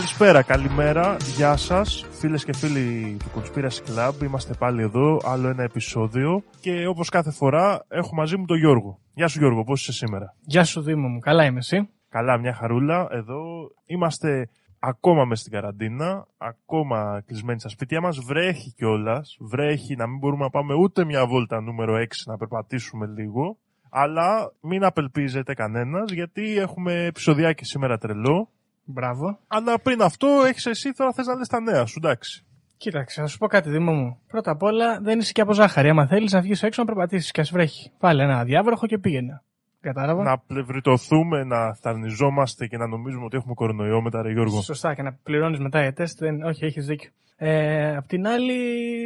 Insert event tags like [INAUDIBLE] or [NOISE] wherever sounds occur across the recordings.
Καλησπέρα, καλημέρα, γεια σας. Φίλες και φίλοι του Conspiracy Club Είμαστε πάλι εδώ, άλλο ένα επεισόδιο. Και όπως κάθε φορά έχω μαζί μου τον Γιώργο. Γεια σου Γιώργο, πώς είσαι σήμερα; Γεια σου Δήμο μου, καλά είμαι εσύ; Καλά, μια χαρούλα. Εδώ Είμαστε ακόμα μες στην καραντίνα Ακόμα κλεισμένοι στα σπίτια μας. Βρέχει κιόλας. Βρέχει να μην μπορούμε να πάμε ούτε μια βόλτα νούμερο 6 Να περπατήσουμε λίγο. Αλλά μην απελπίζεται κανένας γιατί έχουμε επεισοδιάκι σήμερα τρελό Μπράβο. Αλλά πριν αυτό έχεις εσύ τώρα θες να λες τα νέα σου, εντάξει. Κοίταξε, θα σου πω κάτι, Δήμο μου. Πρώτα απ' όλα δεν είσαι και από ζάχαρη. Άμα θέλεις να βγεις έξω να περπατήσεις και ας βρέχει. Βάλε ένα διάβροχο και πήγαινε. Κατάλαβα. Να πλευριτωθούμε, να θαρνιζόμαστε και να νομίζουμε ότι έχουμε κορονοϊό μετά, ρε Γιώργο. Σωστά, και να πληρώνεις μετά για τεστ. Δεν... Όχι, έχεις δίκιο. Ε, απ' την άλλη,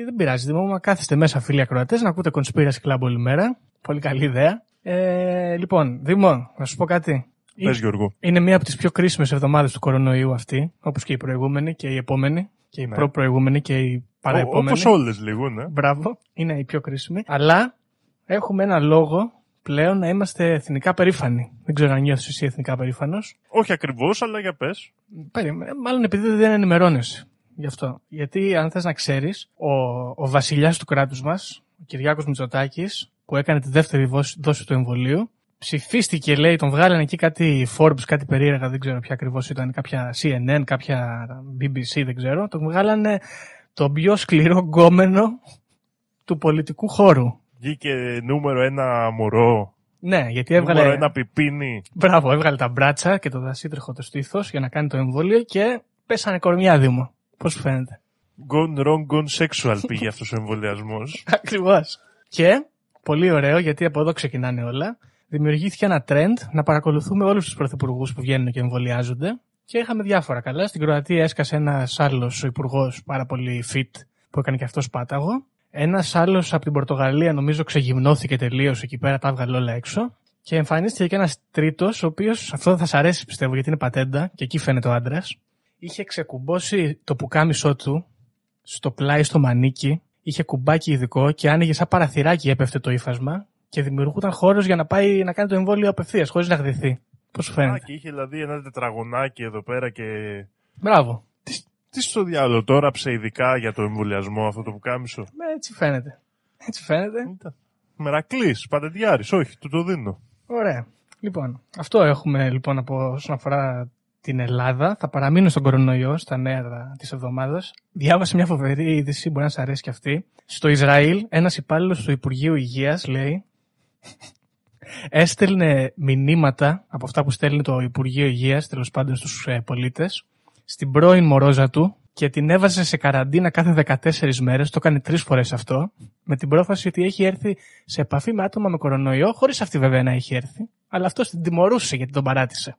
δεν πειράζει. Δήμο μου, κάθεστε μέσα, φίλοι ακροατές, να ακούτε Conspiracy Club όλη μέρα. Πολύ καλή ιδέα. Ε, λοιπόν, Δήμο, να σου πω κάτι. Πες, Γιώργο. Είναι μία από τις πιο κρίσιμες εβδομάδες του κορονοϊού αυτή, όπως και η προηγούμενη και η επόμενη και η ναι. προ-προηγούμενη και η παραεπόμενη. Όπως όλες λίγο, ναι. Μπράβο, είναι η πιο κρίσιμη. Αλλά έχουμε ένα λόγο πλέον να είμαστε εθνικά περήφανοι. Δεν ξέρω αν νιώθεις εσύ εθνικά περήφανος. Όχι ακριβώς, αλλά για πες. Μάλλον επειδή δεν ενημερώνεσαι. Γι' αυτό. Γιατί αν θες να ξέρεις, ο, ο βασιλιάς του κράτους μας, ο Κυριάκος Μητσοτάκης, που έκανε τη δεύτερη δόση του εμβολίου, ψηφίστηκε, λέει, τον βγάλανε εκεί κάτι Forbes, κάτι περίεργα, δεν ξέρω ποια ακριβώς ήταν, κάποια CNN, κάποια BBC, δεν ξέρω. Τον βγάλανε το πιο σκληρό γκόμενο του πολιτικού χώρου. Βγήκε νούμερο ένα μωρό. Ναι, γιατί έβγαλε. Νούμερο ένα πιπίνι. Μπράβο, έβγαλε τα μπράτσα και το δασίτριχο το στήθος για να κάνει το εμβόλιο και πέσανε κορμιά δήμο. Πώς φαίνεται. Gone wrong, gone sexual πήγε αυτός ο εμβολιασμός. [LAUGHS] Ακριβώς. Και πολύ ωραίο γιατί από εδώ ξεκινάνε όλα δημιουργήθηκε ένα trend να παρακολουθούμε όλους τους πρωθυπουργούς που βγαίνουν και εμβολιάζονται. Και είχαμε διάφορα καλά. Στην Κροατία έσκασε ένας άλλος υπουργός πάρα πολύ fit που έκανε και αυτός πάταγο. Ένας άλλος από την Πορτογαλία νομίζω ξεγυμνώθηκε τελείως εκεί πέρα, τα έβγαλε όλα έξω. Και εμφανίστηκε και ένας τρίτος, ο οποίος αυτό θα σα αρέσει πιστεύω γιατί είναι πατέντα και εκεί φαίνεται ο άντρας. Είχε ξεκουμπώσει το πουκάμισό του στο πλάι στο μανίκι, είχε κουμπάκι ειδικό και άνοιγε σαν παραθυράκι έπεφτε το ύφασμα και δημιουργούταν χώρος για να πάει να κάνει το εμβόλιο απευθείας, χωρίς να γδυθεί. Πώς σου φαίνεται; Α, και είχε δηλαδή ένα τετραγωνάκι εδώ πέρα και. Μπράβο. Τι, τι στο διάλογο τώρα ειδικά για το εμβολιασμό αυτό το που κάμισο; Ναι, έτσι φαίνεται. Έτσι φαίνεται. Μερακλής, παντεντιάρη, όχι, του το δίνω. Ωραία. Λοιπόν, αυτό έχουμε λοιπόν από όσον αφορά την Ελλάδα. Θα παραμείνω στον κορονοϊό, στα νέα της εβδομάδας. Διάβασε μια φοβερή είδηση, μπορεί να σας αρέσει και αυτή. Στο Ισραήλ, ένας υπάλληλος του Υπουργείου Υγείας λέει έστελνε μηνύματα από αυτά που στέλνει το Υπουργείο Υγείας, τέλος πάντων στους ε, πολίτες, στην πρώην μορόζα του και την έβαζε σε καραντίνα κάθε 14 μέρες, το έκανε τρεις φορές αυτό, με την πρόφαση ότι έχει έρθει σε επαφή με άτομα με κορονοϊό, χωρίς αυτή βέβαια να έχει έρθει, αλλά αυτός την τιμωρούσε γιατί τον παράτησε.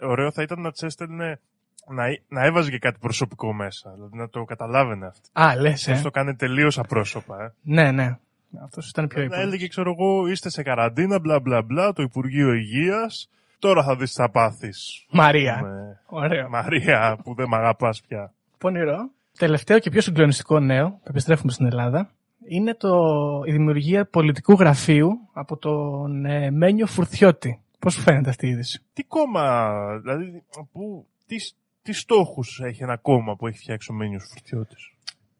Ωραίο θα ήταν να της έστελνε να, να έβαζε και κάτι προσωπικό μέσα. Δηλαδή να το καταλάβαινε αυτό. Α, λες. Ε. το κάνει τελείως απρόσωπα. Ε. Ναι, ναι. Αυτός ήταν πιο υπουργό. Έλεγε, ξέρω εγώ, είστε σε καραντίνα, μπλα μπλα μπλα, το Υπουργείο Υγείας. Τώρα θα δεις τι θα πάθεις. Μαρία. Ωραίο. Μαρία, που δεν με αγαπάς πια. Πονηρό. Τελευταίο και πιο συγκλονιστικό νέο, επιστρέφουμε στην Ελλάδα, είναι το, η δημιουργία πολιτικού γραφείου από τον ε, Μένιο Φουρτιώτη. Πώς φαίνεται αυτή η είδηση; Τι κόμμα, δηλαδή, που, τι, τι στόχους έχει ένα κόμμα που έχει φτιάξει ο Μένιος Φουρτιώτης;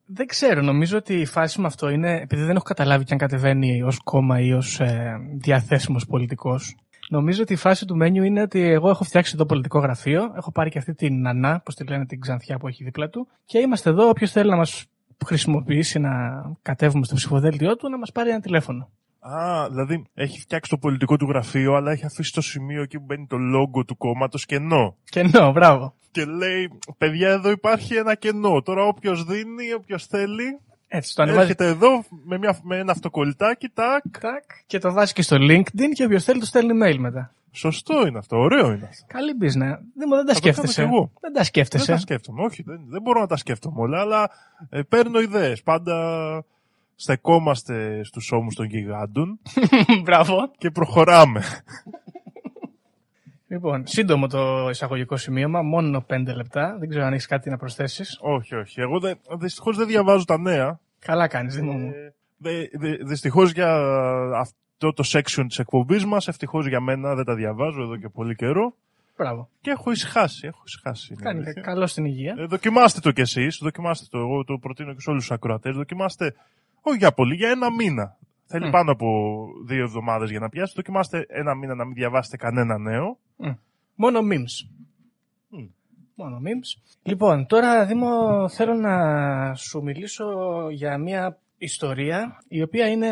Δεν ξέρω. Νομίζω ότι η φάση με αυτό είναι, επειδή δεν έχω καταλάβει και αν κατεβαίνει ως κόμμα ή ως ε, διαθέσιμος πολιτικός. Νομίζω ότι η φάση του μένιου είναι ότι εγώ έχω φτιάξει εδώ πολιτικό γραφείο, έχω πάρει και αυτή την Νανά, πώς τη λένε την Ξανθιά που έχει δίπλα του, και είμαστε εδώ. Όποιος θέλει να μας χρησιμοποιήσει να κατέβουμε στο ψηφοδέλτιό του, να μας πάρει ένα τηλέφωνο. Α, δηλαδή έχει φτιάξει το πολιτικό του γραφείο, αλλά έχει αφήσει το σημείο εκεί που μπαίνει το λόγο του κόμματος κενό. Κενό, μπράβο. Και λέει, παιδιά, εδώ υπάρχει ένα κενό. Τώρα όποιος δίνει, όποιος θέλει. Έτσι, το ανεβάζει. Έρχεται εδώ με, μια, με ένα αυτοκολλητάκι, τάκ. τάκ. Και το βάζει και στο LinkedIn και όποιος θέλει το στέλνει mail μετά. Σωστό είναι αυτό, ωραίο είναι αυτό. Καλή business. Δεν, δεν τα σκέφτεσαι. Εγώ. Δεν τα σκέφτεσαι. Δεν τα σκέφτομαι, όχι, δεν, δεν μπορώ να τα σκέφτομαι όλα, αλλά ε, παίρνω ιδέες. Πάντα στεκόμαστε στους ώμους των γιγάντων. [LAUGHS] Μπράβο. Και προχωράμε. Λοιπόν, σύντομο το εισαγωγικό σημείωμα, μόνο πέντε λεπτά. Δεν ξέρω αν έχεις κάτι να προσθέσεις. Όχι, όχι. Εγώ δε, δυστυχώς δεν διαβάζω τα νέα. Καλά κάνεις, Δήμο μου. Ε, δυστυχώς για αυτό το section της εκπομπής μας, ευτυχώς για μένα δεν τα διαβάζω εδώ και πολύ καιρό. Μπράβο. Και έχω ησυχάσει. Έχω ησυχάσει. είναι Κάνει αλήθεια. καλό στην υγεία. Ε, δοκιμάστε το κι εσείς, δοκιμάστε το. Εγώ το προτείνω και σε όλους τους ακροατές. Δοκιμάστε, όχι για πολύ, για ένα μήνα. Θέλει Μμ. πάνω από δύο εβδομάδες για να πιάσει. Δοκιμάστε ένα μήνα να μην διαβάσετε κανένα νέο. Μόνο memes. Μμ. Μόνο memes. Λοιπόν, τώρα Δήμο θέλω να σου μιλήσω για μια ιστορία η οποία είναι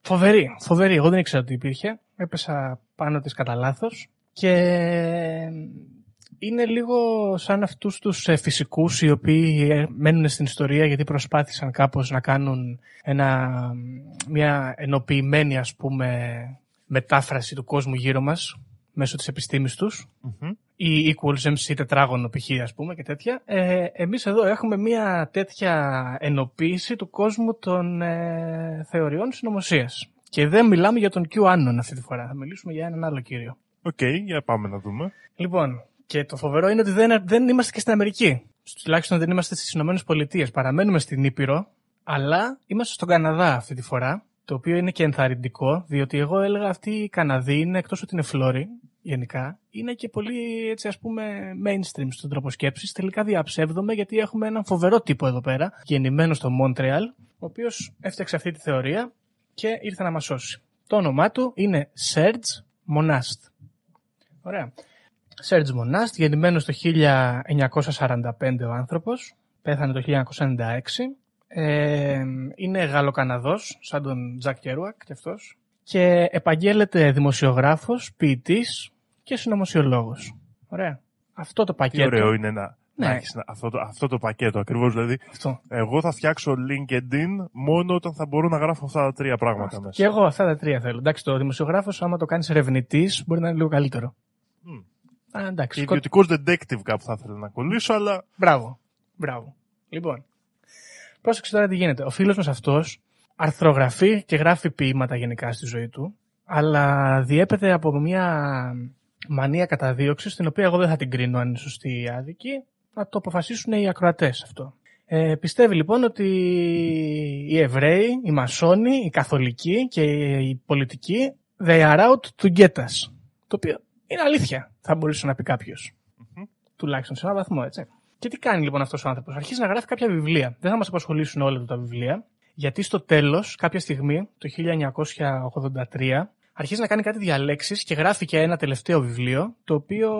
φοβερή. Φοβερή. Εγώ δεν ήξερα ότι υπήρχε. Έπεσα πάνω της κατά λάθος. Και είναι λίγο σαν αυτούς τους ε, φυσικούς οι οποίοι ε, μένουν στην ιστορία γιατί προσπάθησαν κάπως να κάνουν ένα, μια ενοποιημένη ας πούμε μετάφραση του κόσμου γύρω μας μέσω της επιστήμης τους Μμμ. E equals MC τετράγωνο π.χ. ας πούμε και τέτοια. Ε, εμείς εδώ έχουμε μια τέτοια ενοποίηση του κόσμου των ε, θεωριών συνωμοσίας. Και δεν μιλάμε για τον QAnon αυτή τη φορά. Θα μιλήσουμε για έναν άλλο κύριο. Οκ, για πάμε να δούμε. Λοιπόν, και το φοβερό είναι ότι δεν, δεν είμαστε και στην Αμερική. Τουλάχιστον δεν είμαστε στις Ηνωμένες Πολιτείες. Παραμένουμε στην Ήπειρο, αλλά είμαστε στον Καναδά αυτή τη φορά. Το οποίο είναι και ενθαρρυντικό, διότι εγώ έλεγα αυτοί οι Καναδοί είναι εκτός ότι είναι φλόροι, γενικά, είναι και πολύ έτσι ας πούμε mainstream στον τρόπο σκέψης. Τελικά διαψεύδομαι γιατί έχουμε έναν φοβερό τύπο εδώ πέρα, γεννημένο στο Μόντρεαλ, ο οποίος έφτιαξε αυτή τη θεωρία και ήρθε να μας σώσει. Το όνομά του είναι Serge Monast. Ωραία. Serge Monast, γεννημένος το 1945 ο άνθρωπος, πέθανε το 1996. Ε, είναι Γαλλοκαναδός, σαν τον Τζακ Κέρουακ και αυτός. Και επαγγέλλεται δημοσιογράφος, ποιητής και συνωμοσιολόγος. Ωραία. Αυτό το Τι πακέτο. ωραίο είναι να, Ναι. να έχεις να- αυτό, το, αυτό το πακέτο ακριβώς. Δηλαδή, Αυτό. εγώ θα φτιάξω LinkedIn μόνο όταν θα μπορώ να γράφω αυτά τα τρία πράγματα μέσα. Και εγώ αυτά τα τρία θέλω. Εντάξει, το δημοσιογράφος, άμα το κάνεις ερευνητής, μπορεί να είναι λίγο καλύτερο. Μμ. Α, Και εντάξει. ιδιωτικός detective κάπου θα ήθελα να κολλήσω, αλλά Μπράβο. Μπράβο. Λοιπόν, πρόσεξε τώρα τι γίνεται. Ο φίλος μας αυτός αρθρογραφεί και γράφει ποίηματα γενικά στη ζωή του, αλλά διέπεται από μια μανία καταδίωξης, την οποία εγώ δεν θα την κρίνω αν είναι σωστή ή άδικη, να το αποφασίσουν οι ακροατές αυτό. Ε, πιστεύει λοιπόν ότι οι Εβραίοι, οι Μασόνοι, οι Καθολικοί και οι πολιτικοί they are out to get us. Το οποίο είναι αλήθεια, θα μπορούσε να πει κάποιος. Τουλάχιστον σε έναν βαθμό, έτσι. Και τι κάνει λοιπόν αυτός ο άνθρωπος; Αρχίζει να γράφει κάποια βιβλία. Δεν θα μας απασχολήσουν όλα του τα βιβλία, γιατί στο τέλος, κάποια στιγμή, το 1983, αρχίζει να κάνει κάτι διαλέξεις και γράφει και ένα τελευταίο βιβλίο, το οποίο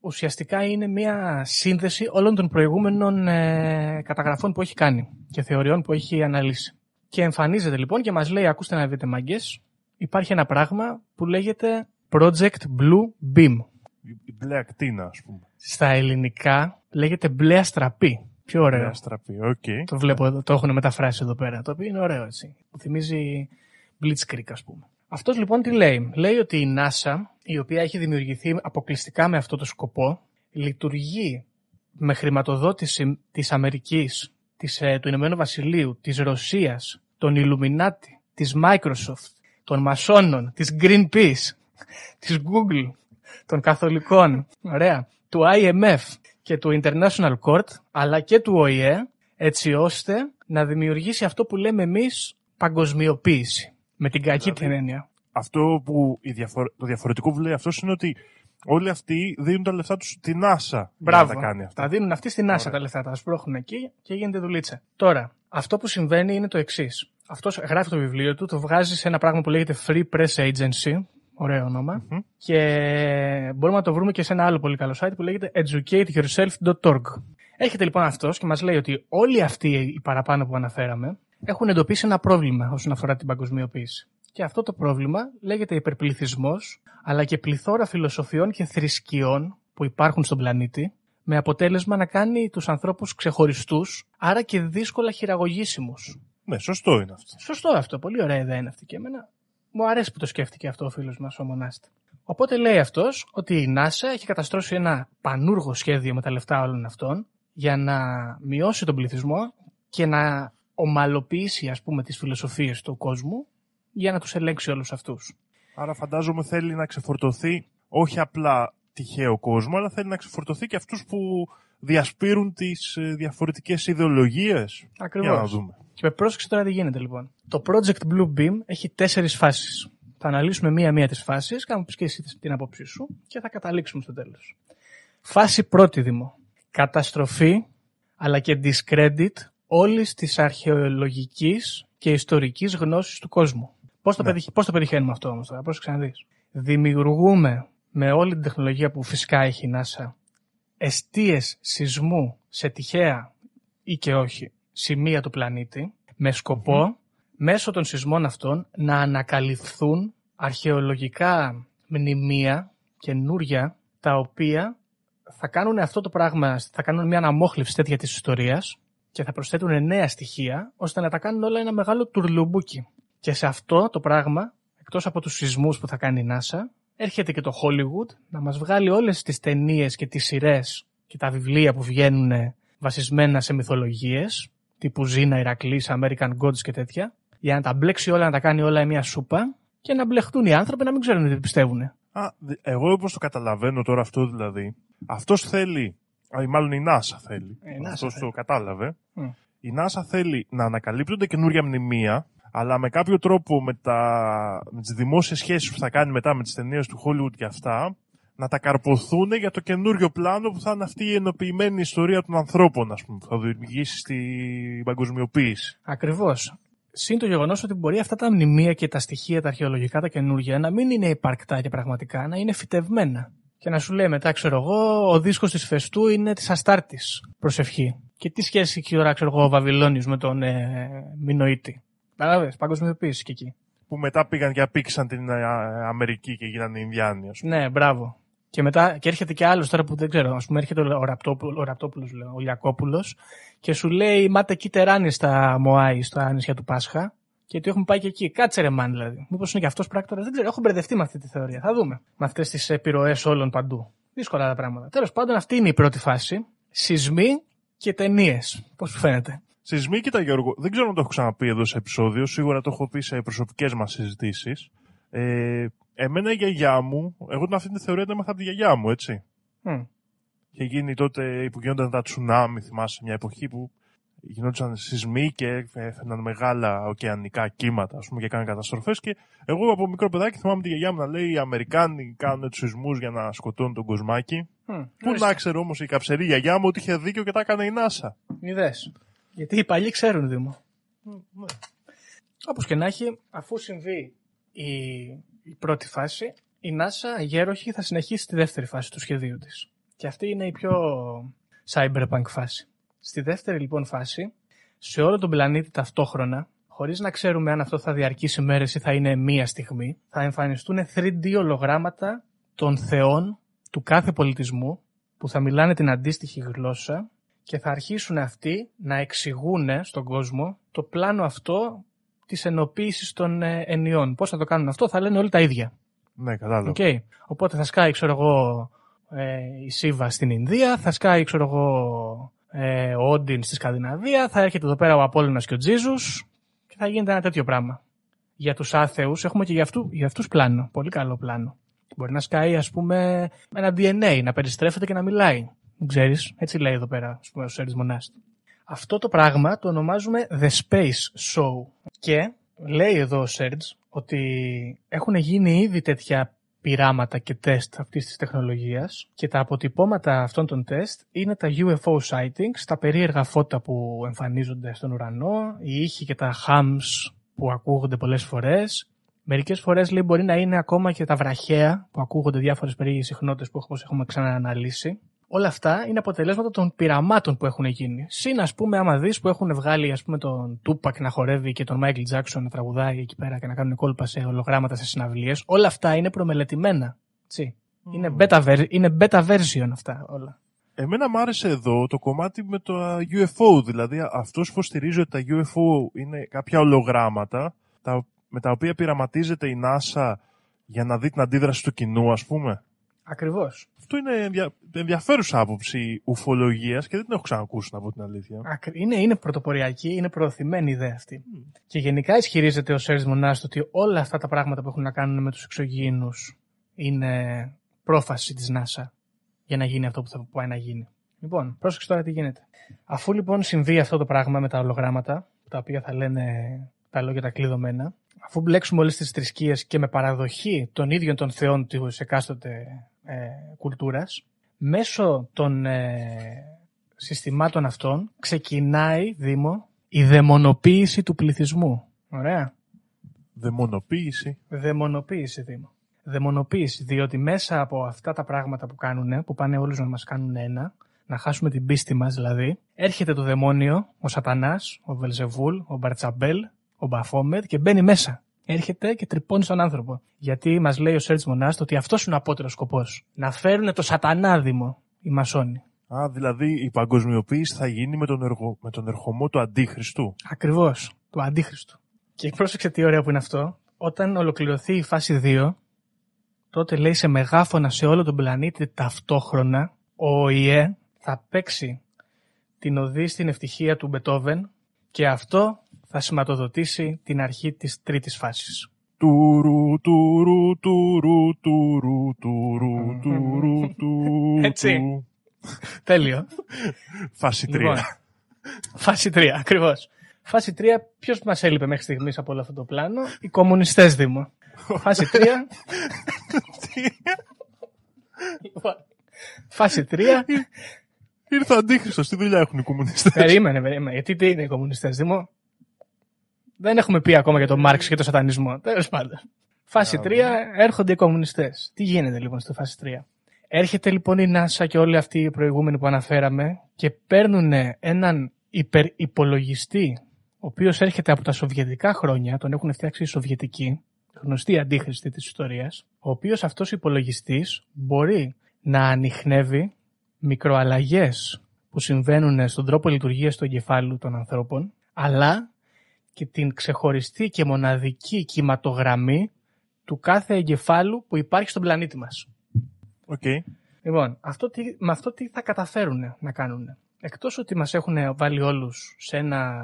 ουσιαστικά είναι μια σύνδεση όλων των προηγούμενων ε, καταγραφών που έχει κάνει και θεωριών που έχει αναλύσει. Και εμφανίζεται λοιπόν και μας λέει, ακούστε να δείτε μάγκες, υπάρχει ένα πράγμα που λέγεται Project Blue Beam. η- η μπλε ακτίνα, ας πούμε. Στα ελληνικά λέγεται μπλε αστραπή. Πιο ωραίο. Μπλε αστραπή, οκ. Το βλέπω εδώ, το έχουν μεταφράσει εδώ πέρα. Το οποίο είναι ωραίο έτσι. Μου θυμίζει Blitzkrieg, ας πούμε. Αυτός λοιπόν τι λέει; Λέει ότι η NASA, η οποία έχει δημιουργηθεί αποκλειστικά με αυτό το σκοπό, λειτουργεί με χρηματοδότηση της Αμερικής, της, ε, του Ηνωμένου Βασιλείου, της Ρωσίας, των Illuminati, της Microsoft, των Μασόνων, της Greenpeace, της Google, των Καθολικών, ωραία, του IMF και του International Court, αλλά και του ΟΗΕ, έτσι ώστε να δημιουργήσει αυτό που λέμε εμείς παγκοσμιοποίηση. Με την κακή Δηλαδή, την έννοια. Αυτό που η διαφορε- το διαφορετικό που λέει αυτός είναι ότι όλοι αυτοί δίνουν τα λεφτά τους στην NASA για Μπράβο. να τα κάνει αυτά. Τα δίνουν αυτοί στην NASA Ωραία. τα λεφτά, τα σπρώχνουν εκεί και γίνεται δουλίτσα. Τώρα, αυτό που συμβαίνει είναι το εξής. Αυτός γράφει το βιβλίο του, το βγάζει σε ένα πράγμα που λέγεται Free Press Agency. Ωραίο όνομα. Μμμ. Και μπορούμε να το βρούμε και σε ένα άλλο πολύ καλό site που λέγεται educateyourself.org. Έρχεται λοιπόν αυτός και μας λέει ότι όλοι αυτοί οι παραπάνω που αναφέραμε έχουν εντοπίσει ένα πρόβλημα όσον αφορά την παγκοσμιοποίηση. Και αυτό το πρόβλημα λέγεται υπερπληθυσμός, αλλά και πληθώρα φιλοσοφιών και θρησκειών που υπάρχουν στον πλανήτη, με αποτέλεσμα να κάνει τους ανθρώπους ξεχωριστούς, άρα και δύσκολα χειραγωγήσιμους. Ναι, σωστό είναι αυτό. Σωστό αυτό, πολύ ωραία ιδέα είναι αυτή και εμένα. Μου αρέσει που το σκέφτηκε αυτό ο φίλος μας ο Μονάστη. Οπότε λέει αυτός ότι η NASA έχει καταστρώσει ένα πανούργο σχέδιο με τα λεφτά όλων αυτών για να μειώσει τον πληθυσμό και να ομαλοποιήσει ας πούμε τις φιλοσοφίες του κόσμου για να τους ελέγξει όλους αυτούς. Άρα φαντάζομαι θέλει να ξεφορτωθεί όχι απλά τυχαίο κόσμο, αλλά θέλει να ξεφορτωθεί και αυτούς που διασπείρουν τις ε, διαφορετικές ιδεολογίες. Ακριβώς. Για να δούμε. Και με πρόσεξε τώρα τι γίνεται λοιπόν. Το Project Blue Beam έχει τέσσερις φάσεις. Θα αναλύσουμε μία-μία τις φάσεις, κάνουμε και εσύ την άποψή σου και θα καταλήξουμε στο τέλος. Φάση πρώτη δημο. Καταστροφή αλλά και discredit όλης της αρχαιολογικής και ιστορικής γνώσης του κόσμου. Πώς το, ναι. πώς το πετυχαίνουμε αυτό όμως τώρα, πώς ξαναδείς. Δημιουργούμε με όλη την τεχνολογία που φυσικά έχει η NASA εστίες σεισμού σε τυχαία ή και όχι σημεία του πλανήτη με σκοπό μέσω των σεισμών αυτών να ανακαλυφθούν αρχαιολογικά μνημεία καινούρια τα οποία θα κάνουν αυτό το πράγμα, θα κάνουν μια αναμόχλευση τέτοια της ιστορίας και θα προσθέτουν νέα στοιχεία ώστε να τα κάνουν όλα ένα μεγάλο τουρλουμπούκι. Και σε αυτό το πράγμα, εκτός από τους σεισμούς που θα κάνει η NASA, έρχεται και το Hollywood να μας βγάλει όλες τις ταινίες και τις σειρές και τα βιβλία που βγαίνουν βασισμένα σε μυθολογίες, τύπου Ζήνα, Ηρακλής, American Gods και τέτοια, για να τα μπλέξει όλα, να τα κάνει όλα μια σούπα και να μπλεχτούν οι άνθρωποι να μην ξέρουν τι πιστεύουν. Α, εγώ όπως το καταλαβαίνω τώρα αυτό δηλαδή, αυτός θέλει, ή μάλλον η NASA θέλει, ε, αυτός το κατάλαβε, η NASA θέλει να ανακαλύπτονται καινούργια μνημεία, αλλά με κάποιο τρόπο με, τα, με τις δημόσιες σχέσεις που θα κάνει μετά με τις ταινίες του Hollywood και αυτά, να τα καρποθούν για το καινούριο πλάνο που θα είναι αυτή η ενοποιημένη ιστορία των ανθρώπων, ας πούμε, που θα δημιουργήσει στην παγκοσμιοποίηση. Ακριβώς. Συν το γεγονός ότι μπορεί αυτά τα μνημεία και τα στοιχεία, τα αρχαιολογικά, τα καινούργια, να μην είναι υπαρκτά και πραγματικά, να είναι φυτευμένα. Και να σου λέει μετά, ξέρω εγώ, ο δίσκος της Φεστού είναι της Αστάρτης. Προσευχή. Και τι σχέση έχει τώρα, ξέρω εγώ, ο Βαβυλώνιος με τον ε, Μινοίτη. Κατάλαβες, παγκοσμιοποίησης και εκεί. Που μετά πήγαν και απήξαν την ε, Αμερική και γίνανε Ινδιάνοι, Ναι, μπράβο. Και μετά και έρχεται και άλλος τώρα που δεν ξέρω. Α πούμε, έρχεται ο Ραπτόπουλο, ο, Ραπτόπουλος, λέω, ο Λιακόπουλο και σου λέει Μάτε εκεί τεράνι στα Μωάη, στα νησιά του Πάσχα. Και ότι έχουμε πάει και εκεί. Κάτσε ρε μάν δηλαδή. Μήπως είναι και αυτός πράκτορας. Δεν ξέρω. Έχω μπερδευτεί με αυτή τη θεωρία. Θα δούμε. Με αυτές τις επιρροές όλων παντού. Δύσκολα τα πράγματα. Τέλος πάντων, αυτή είναι η πρώτη φάση. Σεισμοί και ταινίες. Πώς σου φαίνεται; Σεισμοί, κοίτα Γιώργο, δεν ξέρω αν το έχω ξαναπεί εδώ σε επεισόδιο. Σίγουρα το έχω πει σε προσωπικές μας συζητήσεις. Ε, Εμένα η γιαγιά μου, εγώ την αυτή τη θεωρία την έμαθα από τη γιαγιά μου, έτσι. Mm. Είχε γίνει τότε που γίνονταν τα τσουνάμι, θυμάσαι, μια εποχή που γινόντουσαν σεισμοί και έφεραν μεγάλα ωκεανικά κύματα, ας πούμε, και έκαναν καταστροφές. Και εγώ από μικρό παιδάκι θυμάμαι τη γιαγιά μου να λέει: Οι Αμερικάνοι κάνουν τους σεισμούς για να σκοτώνουν τον κοσμάκι. Mm. Πού να ξέρω όμως η καψερή γιαγιά μου ότι είχε δίκιο και τα έκανε η Νάσα. Είδες. Γιατί οι παλιοί ξέρουν, Δήμο. Mm, ναι. Όπως και να έχει, αφού συμβεί η η πρώτη φάση, η NASA γέροχη θα συνεχίσει τη δεύτερη φάση του σχεδίου της. Και αυτή είναι η πιο cyberpunk φάση. Στη δεύτερη λοιπόν φάση, σε όλο τον πλανήτη ταυτόχρονα, χωρίς να ξέρουμε αν αυτό θα διαρκήσει μέρες ή θα είναι μία στιγμή, θα εμφανιστούν 3D ολογράμματα των θεών του κάθε πολιτισμού που θα μιλάνε την αντίστοιχη γλώσσα και θα αρχίσουν αυτοί να εξηγούν στον κόσμο το πλάνο αυτό της ενοποίησης των ε, ενιών. Πώς θα το κάνουν αυτό, θα λένε όλοι τα ίδια. Ναι, κατάλαβα. Okay. Οπότε θα σκάει, ξέρω εγώ, ε, η Σίβα στην Ινδία, θα σκάει, ξέρω εγώ, ε, ο Όντιν στη Σκανδιναβία, θα έρχεται εδώ πέρα ο Απόλλωνας και ο Τζίζους και θα γίνεται ένα τέτοιο πράγμα. Για τους άθεους έχουμε και για, αυτού, για αυτούς πλάνο, πολύ καλό πλάνο. Μπορεί να σκάει, ας πούμε, ένα DNA, να περιστρέφεται και να μιλάει. Δεν ξέρεις, έτσι λέει εδώ πέρα, ας πούμε, ο Σέρις Μονάστη. Αυτό το πράγμα το ονομάζουμε The Space Show. Και λέει εδώ ο Serge ότι έχουν γίνει ήδη τέτοια πειράματα και τεστ αυτής της τεχνολογίας και τα αποτυπώματα αυτών των τεστ είναι τα UFO sightings, τα περίεργα φώτα που εμφανίζονται στον ουρανό, οι ήχοι και τα hams που ακούγονται πολλές φορές. Μερικές φορές λέει μπορεί να είναι ακόμα και τα βραχαία που ακούγονται διάφορες περίεργες συχνότητες που όπως έχουμε ξανααναλύσει όλα αυτά είναι αποτελέσματα των πειραμάτων που έχουν γίνει. Συν, ας πούμε, άμα δεις που έχουν βγάλει ας πούμε, τον Τούπακ να χορεύει και τον Μάικλ Τζάξον να τραγουδάει εκεί πέρα και να κάνουν κόλπα σε ολογράμματα σε συναυλίες, όλα αυτά είναι προμελετημένα. Mm. Είναι, beta, είναι beta version αυτά όλα. Εμένα μου άρεσε εδώ το κομμάτι με το UFO, δηλαδή αυτός που στηρίζει ότι τα UFO είναι κάποια ολογράμματα τα, με τα οποία πειραματίζεται η NASA για να δει την αντίδραση του κοινού, ας πούμε. Ακριβώς. Αυτό είναι ενδια... ενδιαφέρουσα άποψη ουφολογίας και δεν την έχω ξανακούσει, να πω την αλήθεια. Είναι, είναι πρωτοποριακή, είναι προωθημένη ιδέα αυτή. Και γενικά ισχυρίζεται ο Σέρι Μονάστο ότι όλα αυτά τα πράγματα που έχουν να κάνουν με τους εξωγήινους είναι πρόφαση της NASA για να γίνει αυτό που θα πάει να γίνει. Λοιπόν, πρόσεξε τώρα τι γίνεται. Αφού λοιπόν συμβεί αυτό το πράγμα με τα ολογράμματα, τα οποία θα λένε τα λόγια τα κλειδωμένα, αφού μπλέξουμε όλες τις θρησκείες και με παραδοχή των ίδιων των θεών της εκάστοτε ε, κουλτούρας, μέσω των ε, συστημάτων αυτών ξεκινάει, Δήμο, η δαιμονοποίηση του πληθυσμού. Ωραία. Δαιμονοποίηση. Δαιμονοποίηση, Δήμο. Δαιμονοποίηση, διότι μέσα από αυτά τα πράγματα που κάνουν, που πάνε όλους να μας κάνουν ένα, να χάσουμε την πίστη μας δηλαδή, έρχεται το δαιμόνιο, ο σατανάς, ο Βελζεβούλ, ο Μπαρτσαμπέλ, ο Μπαφόμετ και μπαίνει μέσα. Έρχεται και τρυπώνει στον άνθρωπο. Γιατί μας λέει ο Σερζ Μονάστ ότι αυτός είναι ο απώτερος σκοπός. Να φέρουν το σατανά, Δήμο, οι μασόνοι. Α, δηλαδή η παγκοσμιοποίηση θα γίνει με τον, εργο... με τον ερχομό του Αντίχριστου. Ακριβώς, του Αντίχριστου. Και πρόσεξε τι ωραίο που είναι αυτό. Όταν ολοκληρωθεί η φάση 2, τότε λέει σε μεγάφωνα σε όλο τον πλανήτη ταυτόχρονα, ο ΟΗΕ θα παίξει την οδή στην ευτυχία του Μπετόβεν και αυτό θα σηματοδοτήσει την αρχή της τρίτης φάσης. Τουρου, τουρου, τουρου, τουρου, τουρου, τουρου, τουρου. Έτσι. Τέλειο. Φάση 3. Λοιπόν, φάση 3, ακριβώς. Φάση 3, ποιος μας έλειπε μέχρι στιγμής από όλο αυτό το πλάνο, οι κομμουνιστές Δήμο. Φάση 3. Λοιπόν, Φάση 3. Ήρθε ο Αντίχριστος, τι δουλειά έχουν οι κομμουνιστές; Περίμενε, περίμενε. Γιατί τι είναι οι κομμουνιστές Δήμο; Δεν έχουμε πει ακόμα για τον Μάρξ και τον σατανισμό. Τέλος πάντων. Φάση 3 έρχονται οι κομμουνιστές. Τι γίνεται λοιπόν στη φάση 3. Έρχεται λοιπόν η NASA και όλοι αυτοί οι προηγούμενοι που αναφέραμε και παίρνουν έναν υπερυπολογιστή ο οποίος έρχεται από τα σοβιετικά χρόνια, τον έχουν φτιάξει οι Σοβιετικοί, γνωστή αντίχρηστη της ιστορίας, ο οποίος αυτός υπολογιστής μπορεί να ανοιχνεύει μικροαλλαγές που συμβαίνουν στον τρόπο λειτουργίας του εγκεφάλου των ανθρώπων, αλλά και την ξεχωριστή και μοναδική κυματογραμμή του κάθε εγκεφάλου που υπάρχει στον πλανήτη μας. Okay. Λοιπόν, αυτό τι, με αυτό τι θα καταφέρουν να κάνουν; Εκτός ότι μας έχουν βάλει όλους σε ένα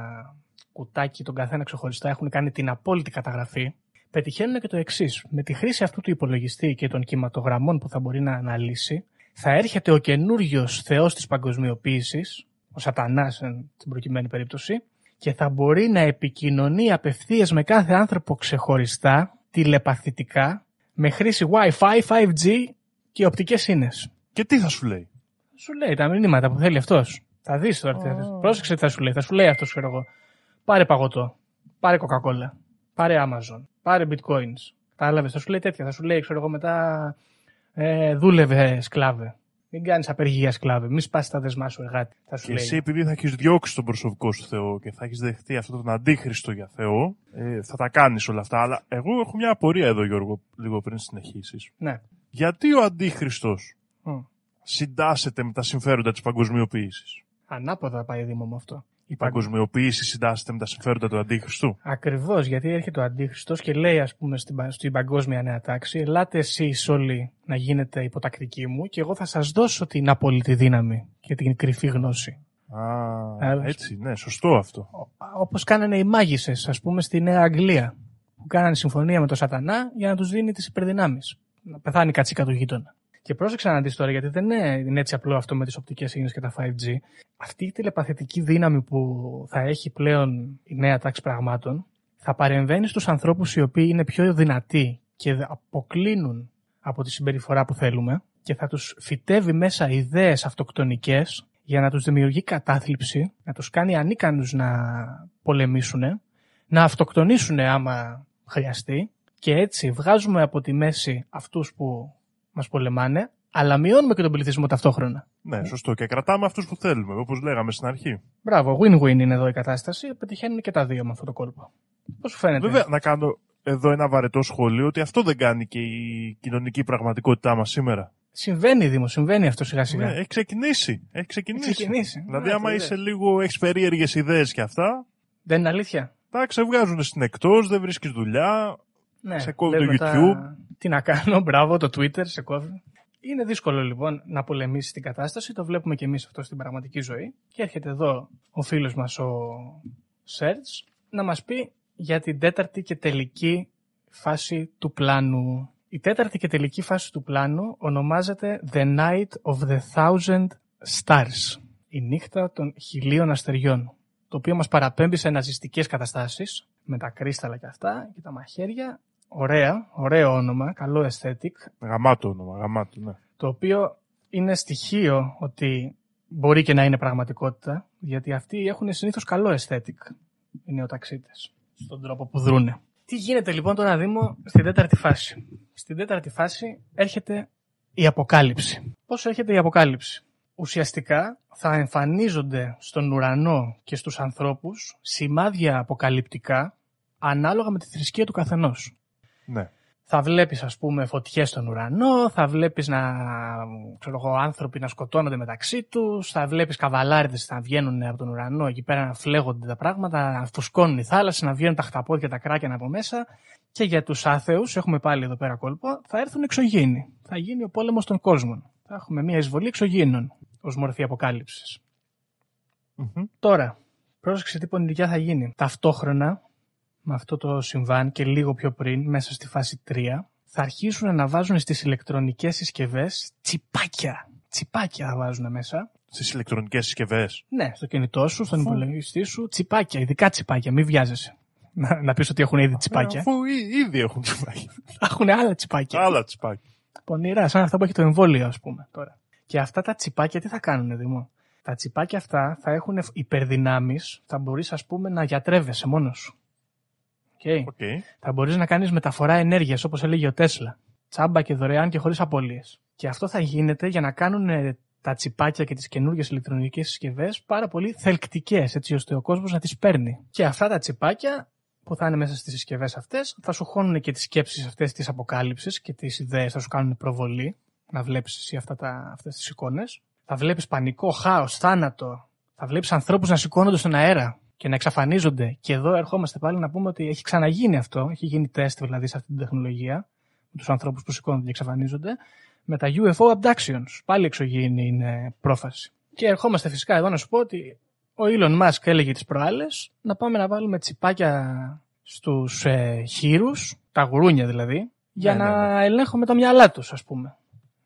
κουτάκι τον καθένα ξεχωριστά, έχουν κάνει την απόλυτη καταγραφή, πετυχαίνουν και το εξής. Με τη χρήση αυτού του υπολογιστή και των κυματογραμμών που θα μπορεί να αναλύσει, θα έρχεται ο καινούριος θεός της παγκοσμιοποίησης, ο σατανάς στην προκειμένη περίπτωση, και θα μπορεί να επικοινωνεί απευθείας με κάθε άνθρωπο ξεχωριστά, τηλεπαθητικά, με χρήση Wi-Fi, 5G και οπτικές ίνες. Και τι θα σου λέει; Σου λέει τα μηνύματα που θέλει αυτός. Θα δεις τώρα. Oh. Πρόσεξε τι θα σου λέει. Θα σου λέει αυτός, ξέρω εγώ. Πάρε παγωτό. Πάρε Coca-Cola. Πάρε Amazon. Πάρε bitcoins. Κατάλαβες. Θα σου λέει τέτοια. Θα σου λέει, ξέρω εγώ, μετά ε, δούλευε σκλάβε. Μην κάνεις απεργίας σκλάβε. Μην σπάσεις τα δεσμά σου εργάτη. Θα σου και λέει. εσύ, επειδή θα έχεις διώξει τον προσωπικό σου Θεό και θα έχεις δεχτεί αυτόν τον αντίχριστο για Θεό, ε, θα τα κάνεις όλα αυτά. Αλλά εγώ έχω μια απορία εδώ, Γιώργο, λίγο πριν συνεχίσεις. Ναι. Γιατί ο αντίχριστος mm. συντάσσεται με τα συμφέροντα της παγκοσμιοποίησης; Ανάποδα πάει Δήμο με αυτό. Η παγκοσμιοποίηση συντάσσεται με τα συμφέροντα του Αντίχριστου. Ακριβώς, γιατί έρχεται ο Αντίχριστος και λέει, ας πούμε, στην, στην παγκόσμια νέα τάξη, ελάτε εσείς όλοι να γίνετε υποτακτικοί μου και εγώ θα σας δώσω την απόλυτη δύναμη και την κρυφή γνώση. Α, έτσι, ναι, σωστό αυτό. Όπως κάνανε οι μάγισσες, ας πούμε, στη Νέα Αγγλία. Που κάνανε συμφωνία με τον Σατανά για να τους δίνει τις υπερδυνάμεις. Να πεθάνει η κατσίκα του γείτονα. Και πρόσεξα να δεις τώρα, γιατί δεν είναι έτσι απλό αυτό με τις οπτικές ίνε και τα 5G. Αυτή η τηλεπαθητική δύναμη που θα έχει πλέον η νέα τάξη πραγμάτων θα παρεμβαίνει στους ανθρώπους οι οποίοι είναι πιο δυνατοί και αποκλίνουν από τη συμπεριφορά που θέλουμε και θα τους φυτεύει μέσα ιδέες αυτοκτονικές για να τους δημιουργεί κατάθλιψη, να τους κάνει ανίκανους να πολεμήσουν, να αυτοκτονήσουν άμα χρειαστεί και έτσι βγάζουμε από τη μέση αυτούς που μας πολεμάνε, αλλά μειώνουμε και τον πληθυσμό ταυτόχρονα. Ναι, σωστό. Και κρατάμε αυτούς που θέλουμε, όπως λέγαμε στην αρχή. Μπράβο, win-win είναι εδώ η κατάσταση. Πετυχαίνουν και τα δύο με αυτό το κόλπο. Πώς σου φαίνεται; Βέβαια, να κάνω εδώ ένα βαρετό σχόλιο ότι αυτό δεν κάνει και η κοινωνική πραγματικότητά μας σήμερα. Συμβαίνει, Δήμο, συμβαίνει αυτό σιγά σιγά. Ναι, έχει ξεκινήσει. Έχει ξεκινήσει. Έχει ξεκινήσει. Δηλαδή, ναι, άμα είσαι λίγο, έχεις περίεργες ιδέες και αυτά. Δεν είναι αλήθεια. Τα ξεβγάζουν στην εκτός, δεν βρίσκεις δουλειά. Ναι, σε κόβει το YouTube. Τα... Τι να κάνω, [LAUGHS] μπράβο, το Twitter σε κόβει. Είναι δύσκολο λοιπόν να πολεμήσεις την κατάσταση, το βλέπουμε και εμείς αυτό στην πραγματική ζωή. Και έρχεται εδώ ο φίλος μας ο Σέρτς να μας πει για την τέταρτη και τελική φάση του πλάνου. Η τέταρτη και τελική φάση του πλάνου ονομάζεται The Night of the Thousand Stars, η νύχτα των χιλίων αστεριών, το οποίο μας παραπέμπει σε ναζιστικές καταστάσεις, με τα κρίσταλα και αυτά και τα μαχαίρια. Ωραία, ωραίο όνομα, καλό aesthetic, Γαμάτο όνομα, γαμάτο, ναι. το οποίο είναι στοιχείο ότι μπορεί και να είναι πραγματικότητα, γιατί αυτοί έχουν συνήθως καλό aesthetic, οι νεοταξίτες, στον τρόπο που δρούνε. Τι γίνεται λοιπόν τώρα, Δήμο, στην τέταρτη φάση; Στην τέταρτη φάση έρχεται η αποκάλυψη. Πώς έρχεται η αποκάλυψη; Ουσιαστικά θα εμφανίζονται στον ουρανό και στους ανθρώπους σημάδια αποκαλυπτικά ανάλογα με τη θρησκεία του καθενός. Ναι. Θα βλέπεις ας πούμε φωτιές στον ουρανό, θα βλέπεις να, ξέρω εγώ, άνθρωποι να σκοτώνονται μεταξύ τους, θα βλέπεις καβαλάριδες να βγαίνουν από τον ουρανό εκεί πέρα να φλέγονται τα πράγματα, να φουσκώνουν οι θάλασσες, να βγαίνουν τα χταπόδια τα κράκια από μέσα και για τους άθεους, έχουμε πάλι εδώ πέρα κόλπο, θα έρθουν εξωγήινοι. Θα γίνει ο πόλεμος των κόσμων. Θα έχουμε μια εισβολή εξωγήινων ως μορφή αποκάλυψης. Μμμ. Τώρα, πρόσεξε τι πονηριά θα γίνει. Ταυτόχρονα, με αυτό το συμβάν και λίγο πιο πριν, μέσα στη φάση 3, θα αρχίσουν να βάζουν στις ηλεκτρονικές συσκευές τσιπάκια. Τσιπάκια θα βάζουν μέσα. Στις ηλεκτρονικές συσκευές. Ναι, στο κινητό σου, στον Αφού- υπολογιστή σου, τσιπάκια, ειδικά τσιπάκια, μην βιάζεσαι. [LAUGHS] Να, να πεις ότι έχουν ήδη τσιπάκια. Αφού ή- ήδη έχουν τσιπάκια. Θα [LAUGHS] έχουν άλλα τσιπάκια. Άλλα τσιπάκια. Πονηρά, σαν αυτά που έχει το εμβόλιο, ας πούμε τώρα. Και αυτά τα τσιπάκια τι θα κάνουν, Δήμο; Τα τσιπάκια αυτά θα έχουν υπερδυνάμεις, θα μπορείς, ας πούμε, να γιατρεύεσαι μόνος σου. Okay. OK. Θα μπορείς να κάνεις μεταφορά ενέργειας, όπως έλεγε ο Τέσλα. Τσάμπα και δωρεάν και χωρίς απώλειες. Και αυτό θα γίνεται για να κάνουν ε, τα τσιπάκια και τις καινούργιες ηλεκτρονικές συσκευές πάρα πολύ θελκτικές, έτσι ώστε ο κόσμος να τις παίρνει. Και αυτά τα τσιπάκια που θα είναι μέσα στις συσκευές αυτές θα σου χώνουν και τις σκέψεις αυτές της αποκάλυψης και τις ιδέες, θα σου κάνουν προβολή. Να βλέπεις εσύ αυτές τις εικόνες. Θα βλέπεις πανικό, χάος, θάνατο. Θα βλέπεις ανθρώπους να σηκώνονται στον αέρα και να εξαφανίζονται. Και εδώ ερχόμαστε πάλι να πούμε ότι έχει ξαναγίνει αυτό. Έχει γίνει τεστ δηλαδή σε αυτή την τεχνολογία με τους ανθρώπους που σηκώνονται και εξαφανίζονται. Με τα UFO abductions. Πάλι εξωγήινη είναι πρόφαση. Και ερχόμαστε φυσικά εδώ να σου πω ότι ο Elon Musk έλεγε τις προάλλες να πάμε να βάλουμε τσιπάκια στους ε, χείρους, τα γουρούνια δηλαδή, για Ναι, να ναι, ναι. ελέγχουμε τα μυαλά τους ας πούμε.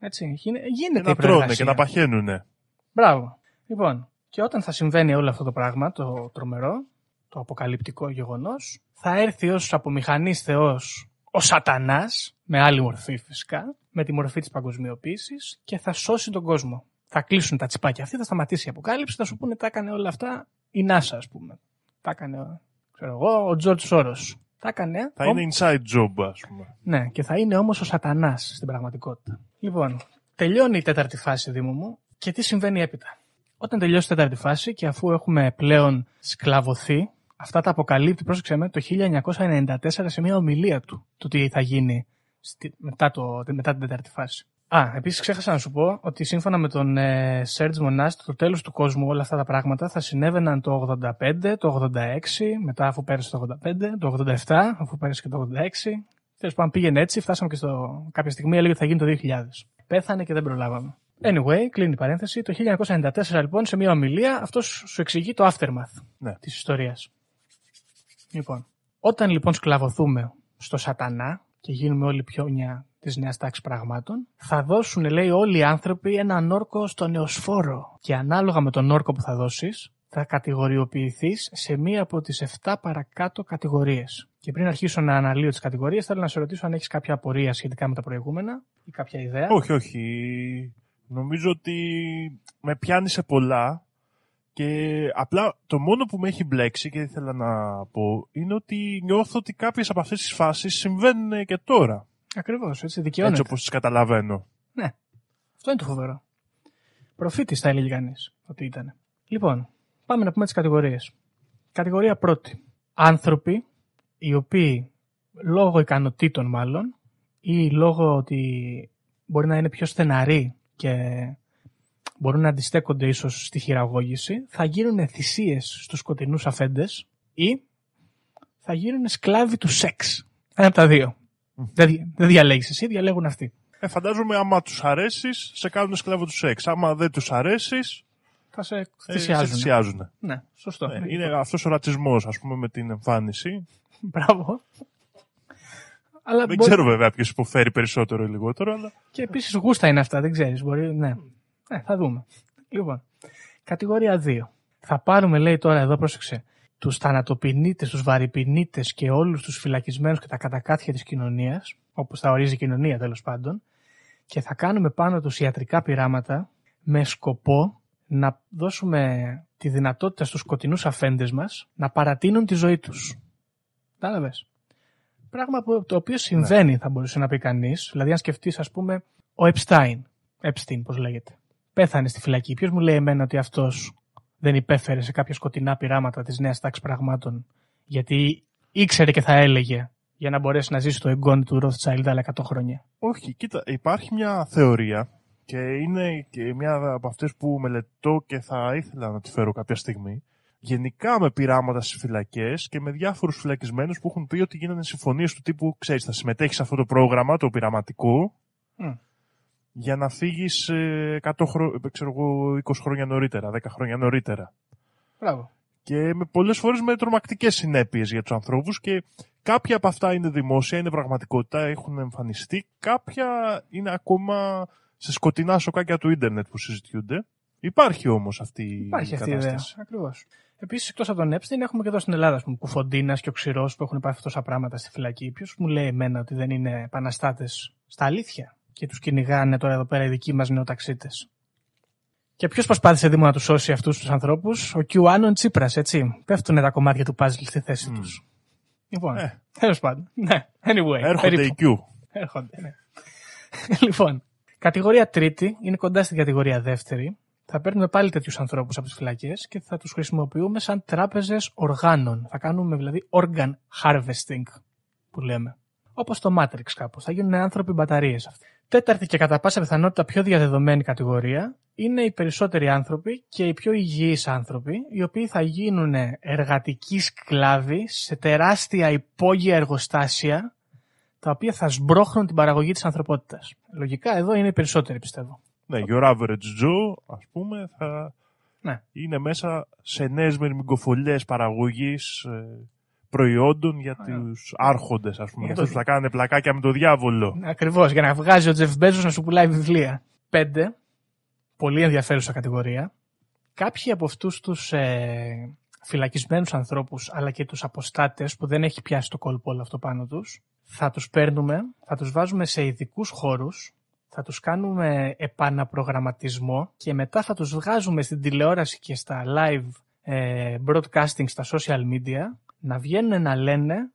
Έτσι, γίνε- Και γίνεται να η τρώνε προεργασία. και να παχαίνουνε. Μπράβο. Λοιπόν, και όταν θα συμβαίνει όλο αυτό το πράγμα, το τρομερό, το αποκαλυπτικό γεγονός, θα έρθει ως απομηχανής θεός ο σατανάς, με άλλη μορφή φυσικά, με τη μορφή της παγκοσμιοποίησης και θα σώσει τον κόσμο. Θα κλείσουν τα τσιπάκια αυτή, θα σταματήσει η αποκάλυψη, θα σου πούνε τα έκανε όλα αυτά η NASA ας πούμε. Τα έκανε, ξέρω εγώ, ο Τζορτ Σόρος. Τα έκανε. Θα ο- είναι inside job, ας πούμε. ναι, και θα είναι όμως ο σατανάς στην πραγματικότητα. Λοιπόν, τελειώνει η τέταρτη φάση, Δήμο μου, και τι συμβαίνει έπειτα; Όταν τελειώσει η τέταρτη φάση και αφού έχουμε πλέον σκλαβωθεί, αυτά τα αποκαλύπτει, πρόσεξε με, το 1994 σε μια ομιλία του, το τι θα γίνει στη- μετά, το, μετά την τέταρτη φάση. Α, επίσης ξέχασα να σου πω ότι σύμφωνα με τον ε, Serge Monast, το τέλος του κόσμου όλα αυτά τα πράγματα θα συνέβαιναν το 85, το 86, μετά αφού πέρασε το 85, το 87, αφού πέρασε και το 86, Τέλος πάντων, πήγαινε έτσι, φτάσαμε και στο. Κάποια στιγμή έλεγε ότι θα γίνει το 2000. Πέθανε και δεν προλάβαμε. Anyway, κλείνει η παρένθεση. Το 1994 λοιπόν, σε μια ομιλία, αυτός σου εξηγεί το aftermath Ναι. της ιστορίας. Λοιπόν, όταν λοιπόν σκλαβωθούμε στο σατανά και γίνουμε όλοι πιόνια της νέας τάξης πραγμάτων, θα δώσουν, λέει, όλοι οι άνθρωποι έναν όρκο στο νεοσφόρο. Και ανάλογα με τον όρκο που θα δώσεις, θα κατηγοριοποιηθείς σε μία από τις 7 παρακάτω κατηγορίες. Και πριν αρχίσω να αναλύω τις κατηγορίες, θέλω να σε ρωτήσω αν έχεις κάποια απορία σχετικά με τα προηγούμενα ή κάποια ιδέα. Όχι, όχι. Νομίζω ότι με πιάνει σε πολλά και απλά το μόνο που με έχει μπλέξει και ήθελα να πω είναι ότι νιώθω ότι κάποιες από αυτές τις φάσεις συμβαίνουν και τώρα. Ακριβώς, έτσι δικαιώνεται. Έτσι όπως τις καταλαβαίνω. Ναι. Αυτό είναι το φοβερό. Προφήτη θα έλεγε κανείς ότι ήταν. Λοιπόν, πάμε να πούμε τις κατηγορίες. Κατηγορία πρώτη. Άνθρωποι οι οποίοι λόγω ικανοτήτων μάλλον ή λόγω ότι μπορεί να είναι πιο στεναροί και μπορούν να αντιστέκονται ίσως στη χειραγώγηση, θα γίνουν θυσίες στους σκοτεινούς αφέντες ή θα γίνουν σκλάβοι του σεξ. Ένα από τα δύο. Δεν, δι- δεν διαλέγεις εσύ, διαλέγουν αυτοί. Ε, φαντάζομαι άμα τους αρέσεις, σε κάνουν σκλάβο του σεξ. Άμα δεν τους αρέσεις, Θα σε ε, σε θυσιάζουν. θυσιάζουν. Ναι, σωστό. Ε, είναι αυτός ο ρατσισμός, ας πούμε, με την εμφάνιση. Μπράβο. Αλλά Δεν μπορεί- ξέρω βέβαια ποιος υποφέρει περισσότερο ή λιγότερο, αλλά Και επίσης γούστα είναι αυτά, δεν ξέρεις. Μπορεί, ναι. Ε, θα δούμε. Λοιπόν, κατηγορία 2. Θα πάρουμε, λέει τώρα εδώ, πρόσεξε, τους θανατοποιητές, τους βαρυπινίτες και όλους τους φυλακισμένους και τα κατακάθια της κοινωνίας, όπως θα ορίζει η κοινωνία τέλος πάντων, και θα κάνουμε πάνω τους ιατρικά πειράματα με σκοπό να δώσουμε τη δυνατότητα στους σκοτεινούς αφέντες μας να παρατείνουν τη ζωή τους. Κατάλαβες. Πράγμα που, το οποίο συμβαίνει, θα μπορούσε να πει κανείς. Δηλαδή, αν σκεφτείς, ας πούμε, ο Επστάιν. Epstein, πώς λέγεται. Πέθανε στη φυλακή. Ποιος μου λέει εμένα ότι αυτός δεν υπέφερε σε κάποια σκοτεινά πειράματα της νέας τάξης πραγμάτων, γιατί ήξερε και θα έλεγε για να μπορέσει να ζήσει το εγγόνι του Rothschild άλλα 100 χρόνια. Όχι, κοίτα, υπάρχει μια θεωρία και είναι και μια από αυτές που μελετώ και θα ήθελα να τη φέρω κάποια στιγμή. Γενικά με πειράματα στις φυλακές και με διάφορους φυλακισμένους που έχουν πει ότι γίνανε συμφωνίες του τύπου, ξέρεις, θα συμμετέχεις σε αυτό το πρόγραμμα, το πειραματικό, για να φύγεις 100 χρο... 20 χρόνια νωρίτερα, 10 χρόνια νωρίτερα. Μπράβο. Και με πολλές φορές με τρομακτικές συνέπειες για τους ανθρώπους και κάποια από αυτά είναι δημόσια, είναι πραγματικότητα, έχουν εμφανιστεί. Κάποια είναι ακόμα σε σκοτεινά σοκάκια του ίντερνετ που συζητιούνται. Υπάρχει όμως αυτή Υπάρχει η αυτή η ιδέα. κατάσταση. Ακριβώ. Επίσης, εκτός από τον Epstein, έχουμε και εδώ στην Ελλάδα, που Κουφοντίνας και ο Ξηρός που έχουν πάθει τόσα πράγματα στη φυλακή. Ποιος μου λέει εμένα ότι δεν είναι επαναστάτες στα αλήθεια και τους κυνηγάνε τώρα εδώ πέρα οι δικοί μας νεοταξίτες; Και ποιος προσπάθησε δήμο να τους σώσει αυτούς τους ανθρώπους, ο Κιουάνον Τσίπρας, έτσι. Πέφτουν τα κομμάτια του παζλ στη θέση Μμ. τους. Λοιπόν, Ε. τέλος πάντων. Ναι, anyway. Έρχονται περίπου. οι Q. Έρχονται, ναι. [LAUGHS] λοιπόν, κατηγορία τρίτη είναι κοντά στην κατηγορία δεύτερη. Θα παίρνουμε πάλι τέτοιους ανθρώπους από τις φυλακές και θα τους χρησιμοποιούμε σαν τράπεζες οργάνων. Θα κάνουμε δηλαδή organ harvesting, που λέμε. Όπως το Matrix κάπως. Θα γίνουν άνθρωποι μπαταρίες αυτοί. Τέταρτη και κατά πάσα πιθανότητα πιο διαδεδομένη κατηγορία είναι οι περισσότεροι άνθρωποι και οι πιο υγιείς άνθρωποι, οι οποίοι θα γίνουν εργατικοί σκλάβοι σε τεράστια υπόγεια εργοστάσια, τα οποία θα σμπρώχνουν την παραγωγή της ανθρωπότητας. Λογικά εδώ είναι οι περισσότεροι πιστεύω. Ναι, your average Joe, ας πούμε, θα Ναι. είναι μέσα σε νέες μυρμικοφολιές παραγωγής ε, προϊόντων για τους άρχοντες, ας πούμε. Για Για το- αυτούς που θα κάνουν πλακάκια με το διάβολο. Ακριβώς, για να βγάζει ο Τζεφ Μπέζος να σου πουλάει βιβλία. Πέντε, πολύ ενδιαφέρουσα κατηγορία. Κάποιοι από αυτούς τους ε, φυλακισμένους ανθρώπους, αλλά και τους αποστάτες που δεν έχει πιάσει το κόλπο όλο αυτό πάνω τους, θα τους παίρνουμε, θα τους βάζουμε σε ειδικούς χώρους, θα τους κάνουμε επαναπρογραμματισμό και μετά θα τους βγάζουμε στην τηλεόραση και στα live ε, broadcasting στα social media να βγαίνουν να λένε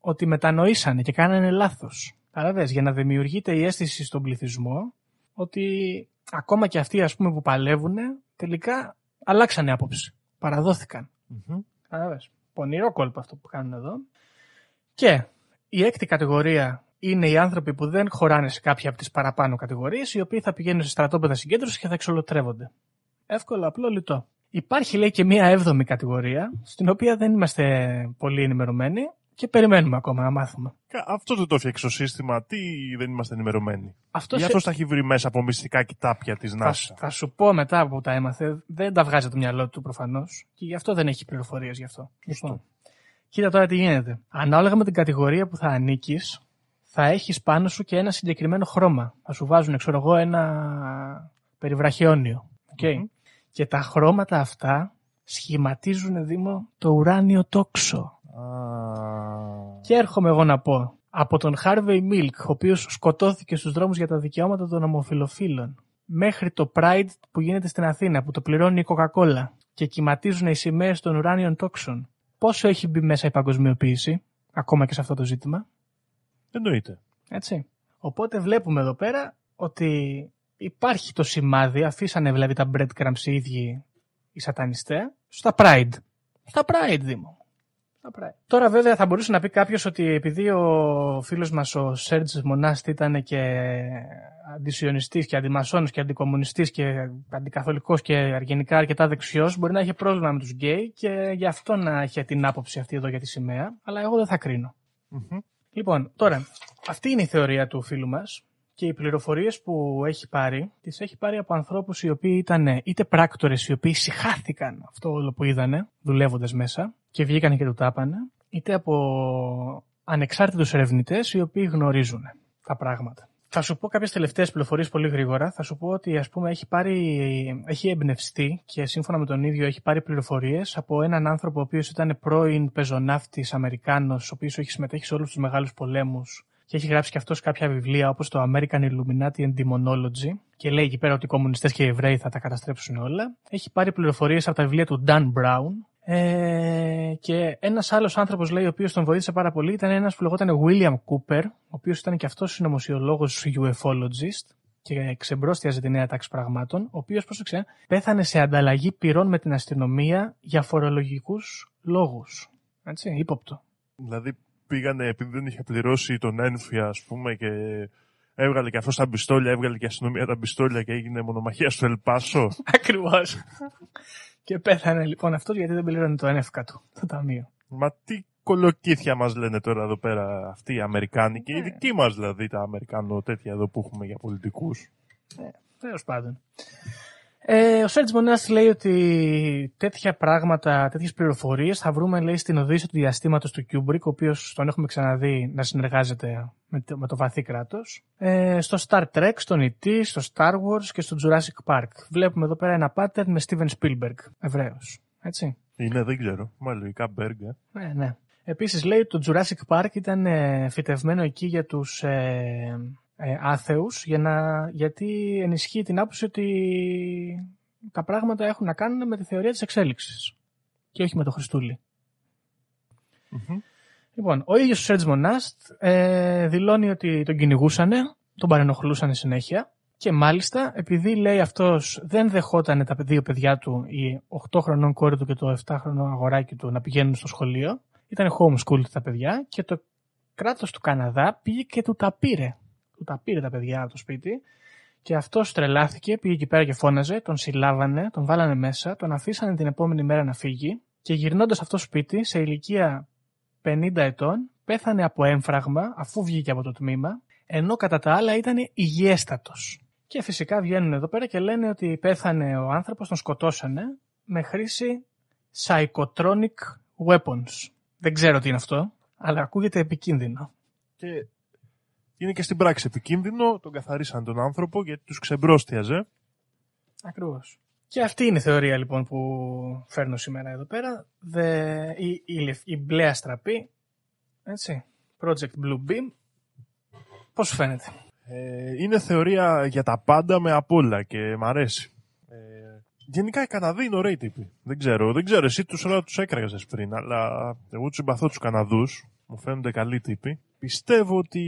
ότι μετανοήσανε και κάνανε λάθος. Κατάλαβες, για να δημιουργείται η αίσθηση στον πληθυσμό ότι ακόμα και αυτοί ας πούμε που παλεύουν τελικά αλλάξανε άποψη. Παραδόθηκαν. Μμμ. Κατάλαβες. Πονηρό κόλπο αυτό που κάνουν εδώ. Και η έκτη κατηγορία είναι οι άνθρωποι που δεν χωράνε σε κάποια από τις παραπάνω κατηγορίες, οι οποίοι θα πηγαίνουν σε στρατόπεδα συγκέντρωσης και θα εξολοτρεύονται. Εύκολο, απλό, λιτό. Υπάρχει λέει και μία έβδομη κατηγορία, στην οποία δεν είμαστε πολύ ενημερωμένοι και περιμένουμε ακόμα να μάθουμε. Κα- Αυτό δεν το έφτιαξε το σύστημα. Τι δεν είμαστε ενημερωμένοι; Αυτός Γι' σε- αυτό τα έχει βρει μέσα από μυστικά κιτάπια της θα, NASA; θα σου πω μετά πού τα έμαθε, δεν τα βγάζει από το μυαλό του προφανώς και γι' αυτό δεν έχει πληροφορίες γι' αυτό. Λοιπόν, κοίτα τώρα τι γίνεται. Ανάλογα με την κατηγορία που θα ανήκεις, θα έχεις πάνω σου και ένα συγκεκριμένο χρώμα. Θα σου βάζουν, ξέρω εγώ, ένα περιβραχιόνιο. Οκ. Μμμ. Και τα χρώματα αυτά σχηματίζουν, Δήμο, το ουράνιο τόξο. Α, Και έρχομαι εγώ να πω, από τον Harvey Milk, ο οποίος σκοτώθηκε στους δρόμους για τα δικαιώματα των ομοφιλοφίλων, μέχρι το Pride που γίνεται στην Αθήνα, που το πληρώνει η Coca-Cola και κυματίζουν οι σημαίες των ουράνιων τόξων. Πόσο έχει μπει μέσα η παγκοσμιοποίηση, ακόμα και σε αυτό το ζήτημα, Εννοείται. έτσι. Οπότε βλέπουμε εδώ πέρα ότι υπάρχει το σημάδι, αφήσανε δηλαδή τα breadcrumbs οι ίδιοι οι σατανιστές, στα Pride. Στα Pride, Δήμο. Στα Pride. Τώρα βέβαια θα μπορούσε να πει κάποιος ότι επειδή ο φίλος μας ο Σερζ Μονάστ ήταν και αντισιωνιστής και αντιμασόνος και αντικομμουνιστής και αντικαθολικός και γενικά αρκετά δεξιός μπορεί να έχει πρόβλημα με τους γκέι και γι' αυτό να έχει την άποψη αυτή εδώ για τη σημαία, αλλά εγώ δεν θα κρίνω. Μμμ. Λοιπόν, τώρα, αυτή είναι η θεωρία του φίλου μας και οι πληροφορίες που έχει πάρει, τις έχει πάρει από ανθρώπους οι οποίοι ήταν είτε πράκτορες οι οποίοι συχάθηκαν αυτό όλο που είδανε, δουλεύοντας μέσα και βγήκαν και του τα 'πανε, είτε από ανεξάρτητους ερευνητές οι οποίοι γνωρίζουν τα πράγματα. Θα σου πω κάποιες τελευταίες πληροφορίες πολύ γρήγορα. Θα σου πω ότι ας πούμε, έχει, πάρει, έχει εμπνευστεί και σύμφωνα με τον ίδιο έχει πάρει πληροφορίες από έναν άνθρωπο ο οποίος ήταν πρώην πεζοναύτης Αμερικάνος, ο οποίος έχει συμμετέχει σε όλους τους μεγάλους πολέμους και έχει γράψει και αυτός κάποια βιβλία όπως το American Illuminati and Demonology και λέει εκεί πέρα ότι οι κομμουνιστές και οι Εβραίοι θα τα καταστρέψουν όλα. Έχει πάρει πληροφορίες από τα βιβλία του Dan Brown, ε, και ένας άλλος άνθρωπος, λέει, ο οποίος τον βοήθησε πάρα πολύ, ήταν ένας που λεγόταν William Cooper, ο οποίος ήταν και αυτός συνωμοσιολόγος UFOlogist και ξεμπρόστιαζε τη νέα τάξη πραγμάτων, ο οποίος, πρόσεξε, πέθανε σε ανταλλαγή πυρών με την αστυνομία για φορολογικούς λόγους. Έτσι, ύποπτο. Δηλαδή πήγανε επειδή δεν είχε πληρώσει τον ένφια, ας πούμε, και έβγαλε και αυτός τα πιστόλια, έβγαλε και η αστυνομία τα πιστόλια και έγινε μονομαχία στο Ελπάσο. [LAUGHS] Ακριβώς. Και πέθανε λοιπόν αυτός γιατί δεν πλήρωνε τον ΕΦΚΑ του, το ταμείο. Μα τι κολοκύθια μας λένε τώρα εδώ πέρα αυτοί οι Αμερικάνοι και οι ναι. δικοί μας δηλαδή τα Αμερικάνο τέτοια εδώ που έχουμε για πολιτικούς. Ναι, τέλος πάντων. Ε, ο Σέρτζ Μονάς λέει ότι τέτοια πράγματα, τέτοιες πληροφορίες θα βρούμε λέει, στην Οδύσσεια του διαστήματος του Κιούμπρικ, ο οποίος τον έχουμε ξαναδεί να συνεργάζεται με το, με το βαθύ κράτος. Ε, στο Star Trek, στον E.T., στο Star Wars και στο Jurassic Park. Βλέπουμε εδώ πέρα ένα pattern με Steven Spielberg, Εβραίο. Έτσι. Είναι, δεν ξέρω. Μα λογικά Berg. Ε. Ναι, ναι. Επίσης λέει ότι το Jurassic Park ήταν ε, φυτευμένο εκεί για τους. Ε, ε, άθεους για να, γιατί ενισχύει την άποψη ότι τα πράγματα έχουν να κάνουν με τη θεωρία της εξέλιξης και όχι με το χριστουλη Λοιπόν, ο ίδιος ο Σέρτζ Μονάστ ε, δηλώνει ότι τον κυνηγούσαν, τον παρενοχλούσαν συνέχεια και μάλιστα επειδή λέει αυτός δεν δεχόταν τα δύο παιδιά του, η 8 χρονών κόρη του και το 7 χρονών αγοράκι του να πηγαίνουν στο σχολείο, ήταν homeschool τα παιδιά και το κράτος του Καναδά πήγε και του τα πήρε του τα πήρε τα παιδιά από το σπίτι και αυτός τρελάθηκε, πήγε εκεί πέρα και φώναζε, τον συλλάβανε, τον βάλανε μέσα, τον αφήσανε την επόμενη μέρα να φύγει και γυρνώντας αυτό το σπίτι σε ηλικία 50 ετών πέθανε από έμφραγμα αφού βγήκε από το τμήμα, ενώ κατά τα άλλα ήταν υγιέστατος. Και φυσικά βγαίνουν εδώ πέρα και λένε ότι πέθανε ο άνθρωπος, τον σκοτώσανε με χρήση psychotronic weapons. Δεν ξέρω τι είναι αυτό, αλλά ακούγεται επικίνδυνο. Και είναι και στην πράξη επικίνδυνο, τον καθαρίσαν τον άνθρωπο γιατί τους ξεμπρόστιαζε. Ακριβώς. Και αυτή είναι η θεωρία λοιπόν που φέρνω σήμερα εδώ πέρα. η, η, η μπλε αστραπή, έτσι, Project Blue Beam, πώς φαίνεται; Ε, είναι θεωρία για τα πάντα με απ' όλα και μ' αρέσει. Ε, γενικά οι Καναδοί είναι ωραίοι τύποι. Δεν ξέρω, δεν ξέρω εσύ τους όλα τους έκραγες πριν, αλλά εγώ τους συμπαθώ τους Καναδούς, μου φαίνονται καλοί τύποι πιστεύω ότι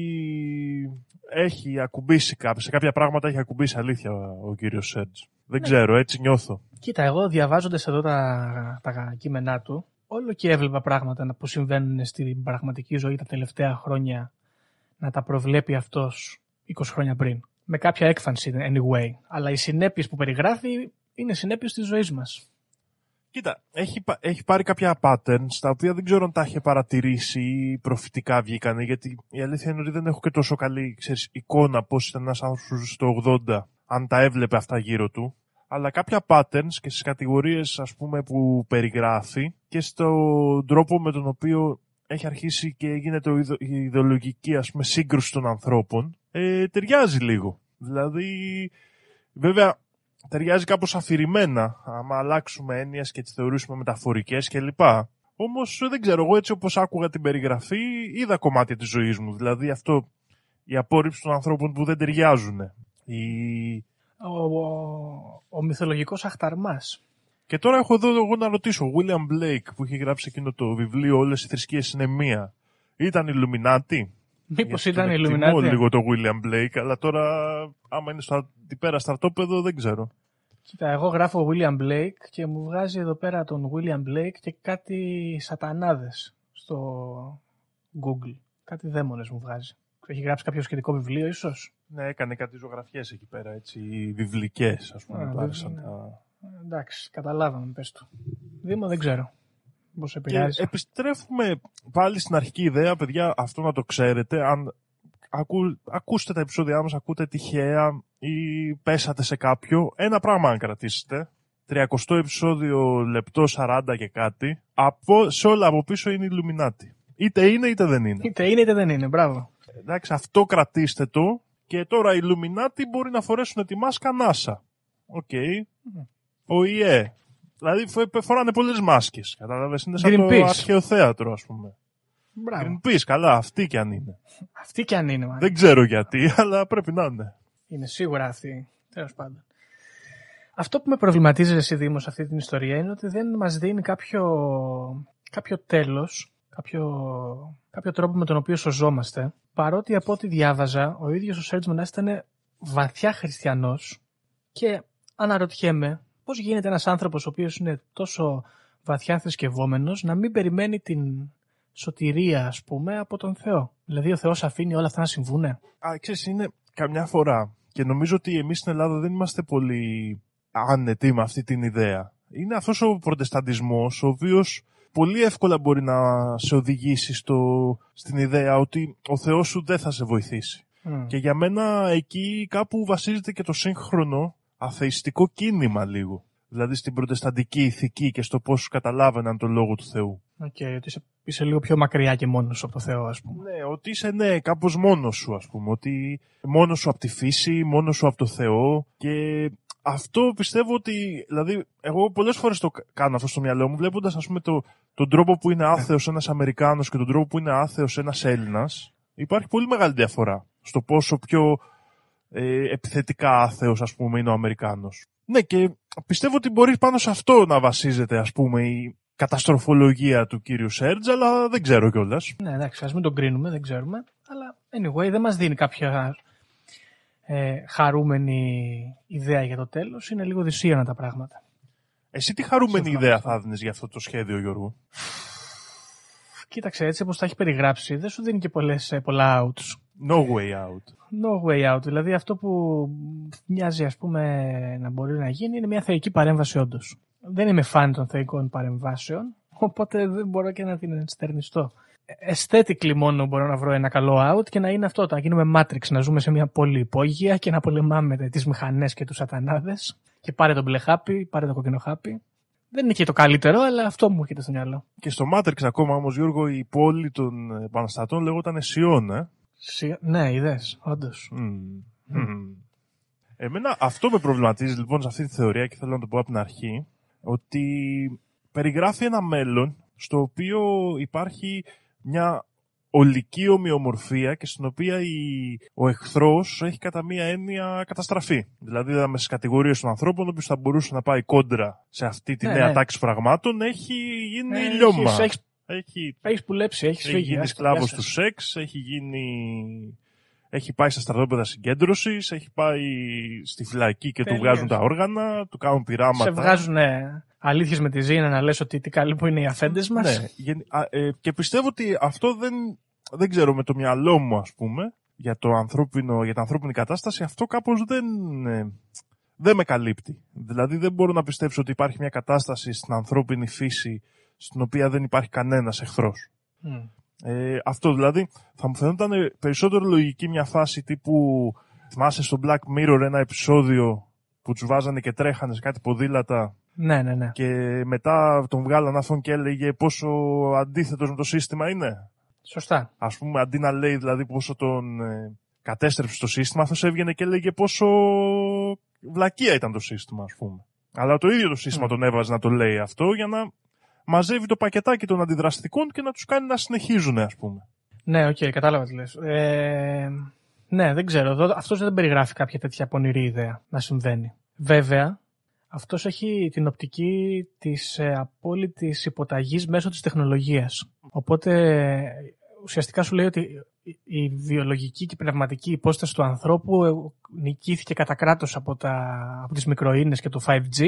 έχει ακουμπήσει κάποια, σε κάποια πράγματα έχει ακουμπήσει αλήθεια ο κύριος Σέρτζ. Δεν ναι. ξέρω, έτσι νιώθω. Κοίτα, εγώ διαβάζοντας εδώ τα, τα κείμενά του, όλο και έβλεπα πράγματα που συμβαίνουν στην πραγματική ζωή τα τελευταία χρόνια να τα προβλέπει αυτός 20 χρόνια πριν. Με κάποια έκφανση, anyway. Αλλά οι συνέπειες που περιγράφει είναι συνέπειες της ζωής μας. Κοίτα, έχει, έχει πάρει κάποια patterns τα οποία δεν ξέρω αν τα έχει παρατηρήσει ή προφητικά βγήκανε γιατί η αλήθεια είναι ότι δεν έχω και τόσο καλή ξέρεις, εικόνα πώς ήταν ένας άνθρωπος στο 80 αν τα έβλεπε αυτά γύρω του αλλά κάποια patterns και στις κατηγορίες ας πούμε που περιγράφει και στον τρόπο με τον οποίο έχει αρχίσει και γίνεται η ιδεολογική ας πούμε σύγκρουση των ανθρώπων ε, ταιριάζει λίγο. Δηλαδή βέβαια ταιριάζει κάπως αφηρημένα, άμα αλλάξουμε έννοιες και τις θεωρήσουμε μεταφορικές κλπ. Όμως δεν ξέρω, εγώ έτσι όπως άκουγα την περιγραφή είδα κομμάτια της ζωής μου. Δηλαδή αυτό, η απόρριψη των ανθρώπων που δεν ταιριάζουν. Η... Ο, ο, ο μυθολογικός αχταρμάς. Και τώρα έχω εδώ εγώ να ρωτήσω, ο William Blake που έχει γράψει εκείνο το βιβλίο «Όλες οι θρησκείες είναι μία». Ήταν Ιλουμινάτη. Μήπως ήταν Ιλουμινάτη. λίγο το William Blake, αλλά τώρα άμα είναι στο πέρα στρατόπεδο δεν ξέρω. Κοίτα, εγώ γράφω William Blake και μου βγάζει εδώ πέρα τον William Blake και κάτι σατανάδες στο Google. Κάτι δαίμονες μου βγάζει. Έχει γράψει κάποιο σχετικό βιβλίο ίσως; Ναι, έκανε κάτι ζωγραφιές εκεί πέρα, έτσι, βιβλικές, ας πούμε, Α, άρεσαν τα... Εντάξει, καταλάβαμε, πες του. Δήμο δεν ξέρω. Πώς επηρεάζει. Και επιστρέφουμε πάλι στην αρχική ιδέα, παιδιά, αυτό να το ξέρετε, αν ακού, ακούστε τα επεισόδια μας, ακούτε τυχαία ή πέσατε σε κάποιο, ένα πράγμα αν κρατήσετε, 30 επεισόδιο λεπτό 40 και κάτι, από, σε όλα από πίσω είναι Illuminati. Είτε είναι είτε δεν είναι. Είτε είναι είτε δεν είναι, μπράβο. Εντάξει, αυτό κρατήστε το Και τώρα οι Illuminati μπορεί να φορέσουν τη μάσκα NASA. OK. Ο ΟΗΕ. Δηλαδή φο- φοράνε πολλές μάσκες. Κατάλαβες, είναι σαν το Greenpeace. αρχαίο θέατρο ας πούμε. Μπράβο. Greenpeace, καλά, αυτή κι αν είναι. Αυτή κι αν είναι, μάλλον. Δεν ξέρω γιατί, [LAUGHS] αλλά πρέπει να είναι. Είναι σίγουρα αυτή. Τέλος πάντων. Αυτό που με προβληματίζεις εσύ Δήμος σε αυτή την ιστορία είναι ότι δεν μας δίνει κάποιο, κάποιο τέλος, κάποιο, κάποιο τρόπο με τον οποίο σωζόμαστε. Παρότι από ό,τι διάβαζα, ο ίδιος ο Σέρτζ Μονάς ήταν βαθιά χριστιανός και αναρωτιέμαι πώς γίνεται ένας άνθρωπος ο οποίος είναι τόσο βαθιά θρησκευόμενος να μην περιμένει την σωτηρία, ας πούμε, από τον Θεό; Δηλαδή ο Θεός αφήνει όλα αυτά να συμβούνε; Α, ξέρεις, είναι καμιά φορά και νομίζω ότι εμείς στην Ελλάδα δεν είμαστε πολύ άνετοι με αυτή την ιδέα. Είναι αυτός ο προτεσταντισμός ο οποίος πολύ εύκολα μπορεί να σε οδηγήσει στο, στην ιδέα ότι ο Θεός σου δεν θα σε βοηθήσει. Μμ. Και για μένα εκεί κάπου βασίζεται και το σύγχρονο αθεϊστικό κίνημα λίγο. Δηλαδή στην προτεσταντική ηθική και στο πώς καταλάβαιναν τον λόγο του Θεού. Οκ, ότι είσαι, είσαι λίγο πιο μακριά και μόνος από το Θεό, ας πούμε. Ναι, ότι είσαι ναι, κάπως μόνος σου ας πούμε. Ότι μόνος σου από τη φύση, μόνος σου από το Θεό. Και αυτό πιστεύω ότι, δηλαδή, εγώ πολλές φορές το κάνω αυτό στο μυαλό μου, βλέποντας ας πούμε το, τον τρόπο που είναι άθεος ένας Αμερικάνος και τον τρόπο που είναι άθεος ένας Έλληνας. Υπάρχει πολύ μεγάλη διαφορά στο πόσο πιο ε, επιθετικά άθεος ας πούμε είναι ο Αμερικάνος. Ναι και πιστεύω ότι μπορείς πάνω σε αυτό να βασίζεται ας πούμε η καταστροφολογία του κύριου Σέρτζ αλλά δεν ξέρω κιόλας. Ναι, εντάξει, ας μην τον κρίνουμε, δεν ξέρουμε. Αλλά anyway, δεν μας δίνει κάποια ε, χαρούμενη ιδέα για το τέλος. Είναι λίγο δυσίωνα τα πράγματα. Εσύ τι χαρούμενη Συμφωνώ. ιδέα θα δίνεις για αυτό το σχέδιο Γιώργο; Κοίταξε, έτσι όπως τα έχει περιγράψει, δεν σου δίνει και πολλές, ε, πολλά outs. No way out. No way out. Δηλαδή αυτό που μοιάζει ας πούμε να μπορεί να γίνει είναι μια θεϊκή παρέμβαση όντως. Δεν είμαι φαν των θεϊκών παρεμβάσεων, οπότε δεν μπορώ και να την ενστερνιστώ. Aesthetically μόνο μπορώ να βρω ένα καλό out και να είναι αυτό, να γίνουμε Matrix, να ζούμε σε μια πόλη υπόγεια και να πολεμάμε τις μηχανές και τους σατανάδες και πάρε τον μπλε χάπι, πάρε το κοκκινό χάπι. Δεν είναι και το καλύτερο, αλλά αυτό μου έρχεται στο μυαλό. Και στο Matrix ακόμα όμως Γιώργο η πόλη των επαναστατών λέγονταν Σιών, ε. Σι- Ναι, είδες, όντως. Μμμ. Μμμ. Εμένα αυτό με προβληματίζει λοιπόν σε αυτή τη θεωρία και θέλω να το πω από την αρχή ότι περιγράφει ένα μέλλον στο οποίο υπάρχει μια ολική ομοιομορφία και στην οποία η, ο εχθρός έχει κατά μία έννοια καταστραφεί. Δηλαδή είδαμε στις κατηγορίες των ανθρώπων όποιος θα μπορούσε να πάει κόντρα σε αυτή τη Ναι, νέα ναι. τάξη πραγμάτων έχει γίνει Ε, λιώμα. έχεις- έχεις- Έχεις Έχεις πουλέψει, έχεις έχει φύγει. γίνει άστα, σκλάβος γεια του σας. σεξ, έχει γίνει... Έχει πάει στα στρατόπεδα συγκέντρωσης, έχει πάει στη φυλακή και του Τελείως. βγάζουν τα όργανα, του κάνουν πειράματα. Σε βγάζουν αλήθειες με τη ζήνα να λες ότι τι καλή που είναι οι αφέντες μας; Ναι, γεν- α, ε, και πιστεύω ότι αυτό δεν, δεν ξέρω με το μυαλό μου ας πούμε, για, το ανθρώπινο, για την ανθρώπινη κατάσταση, αυτό κάπως δεν, ε, δεν με καλύπτει. Δηλαδή δεν μπορώ να πιστέψω ότι υπάρχει μια κατάσταση στην ανθρώπινη φύση στην οποία δεν υπάρχει κανένας εχθρός. Μμ. Ε, αυτό δηλαδή θα μου φαινόταν περισσότερο λογική μια φάση τύπου θυμάσαι στο Black Mirror ένα επεισόδιο που τους βάζανε και τρέχανε σε κάτι ποδήλατα Ναι, ναι, ναι. και μετά τον βγάλαν αυτόν και έλεγε πόσο αντίθετος με το σύστημα είναι. Σωστά. Ας πούμε αντί να λέει δηλαδή πόσο τον ε, κατέστρεψε το σύστημα αυτός έβγαινε και έλεγε πόσο βλακεία ήταν το σύστημα ας πούμε. Αλλά το ίδιο το σύστημα Μμ. τον έβαζε να το λέει αυτό για να μαζεύει το πακετάκι των αντιδραστικών και να τους κάνει να συνεχίζουν ας πούμε. Ναι, οκ, κατάλαβα τι λες. Ε, ναι, δεν ξέρω. Εδώ, αυτός δεν περιγράφει κάποια τέτοια πονηρή ιδέα να συμβαίνει. Βέβαια, αυτός έχει την οπτική της ε, απόλυτης υποταγής μέσω της τεχνολογίας. Οπότε, ε, ουσιαστικά σου λέει ότι η- η βιολογική και η πνευματική υπόσταση του ανθρώπου ε, νικήθηκε κατά κράτος από, τα, από τις μικροίνες και το 5G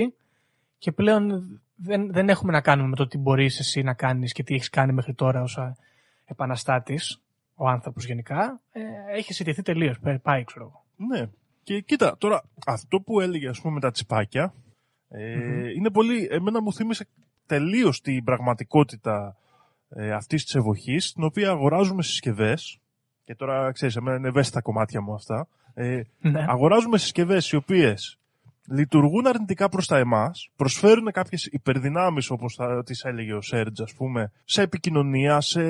και πλέον δεν, δεν έχουμε να κάνουμε με το τι μπορείς εσύ να κάνεις και τι έχεις κάνει μέχρι τώρα ως α, επαναστάτης, ο άνθρωπος γενικά, ε, έχει συντηθεί τελείως. Πάει, ξέρω εγώ. Ναι. Και κοίτα, τώρα αυτό που έλεγε ας πούμε με τα τσιπάκια ε, Μμμ. είναι πολύ, εμένα μου θύμισε τελείως την πραγματικότητα ε, αυτής της εποχής την οποία αγοράζουμε συσκευές και τώρα ξέρεις, εμένα είναι ευαίσθητα κομμάτια μου αυτά ε, Ναι. αγοράζουμε συσκευές οι οποίες λειτουργούν αρνητικά προς τα εμάς, προσφέρουν κάποιες υπερδυνάμεις όπως θα τις έλεγε ο Σέρτζ ας πούμε, σε επικοινωνία, σε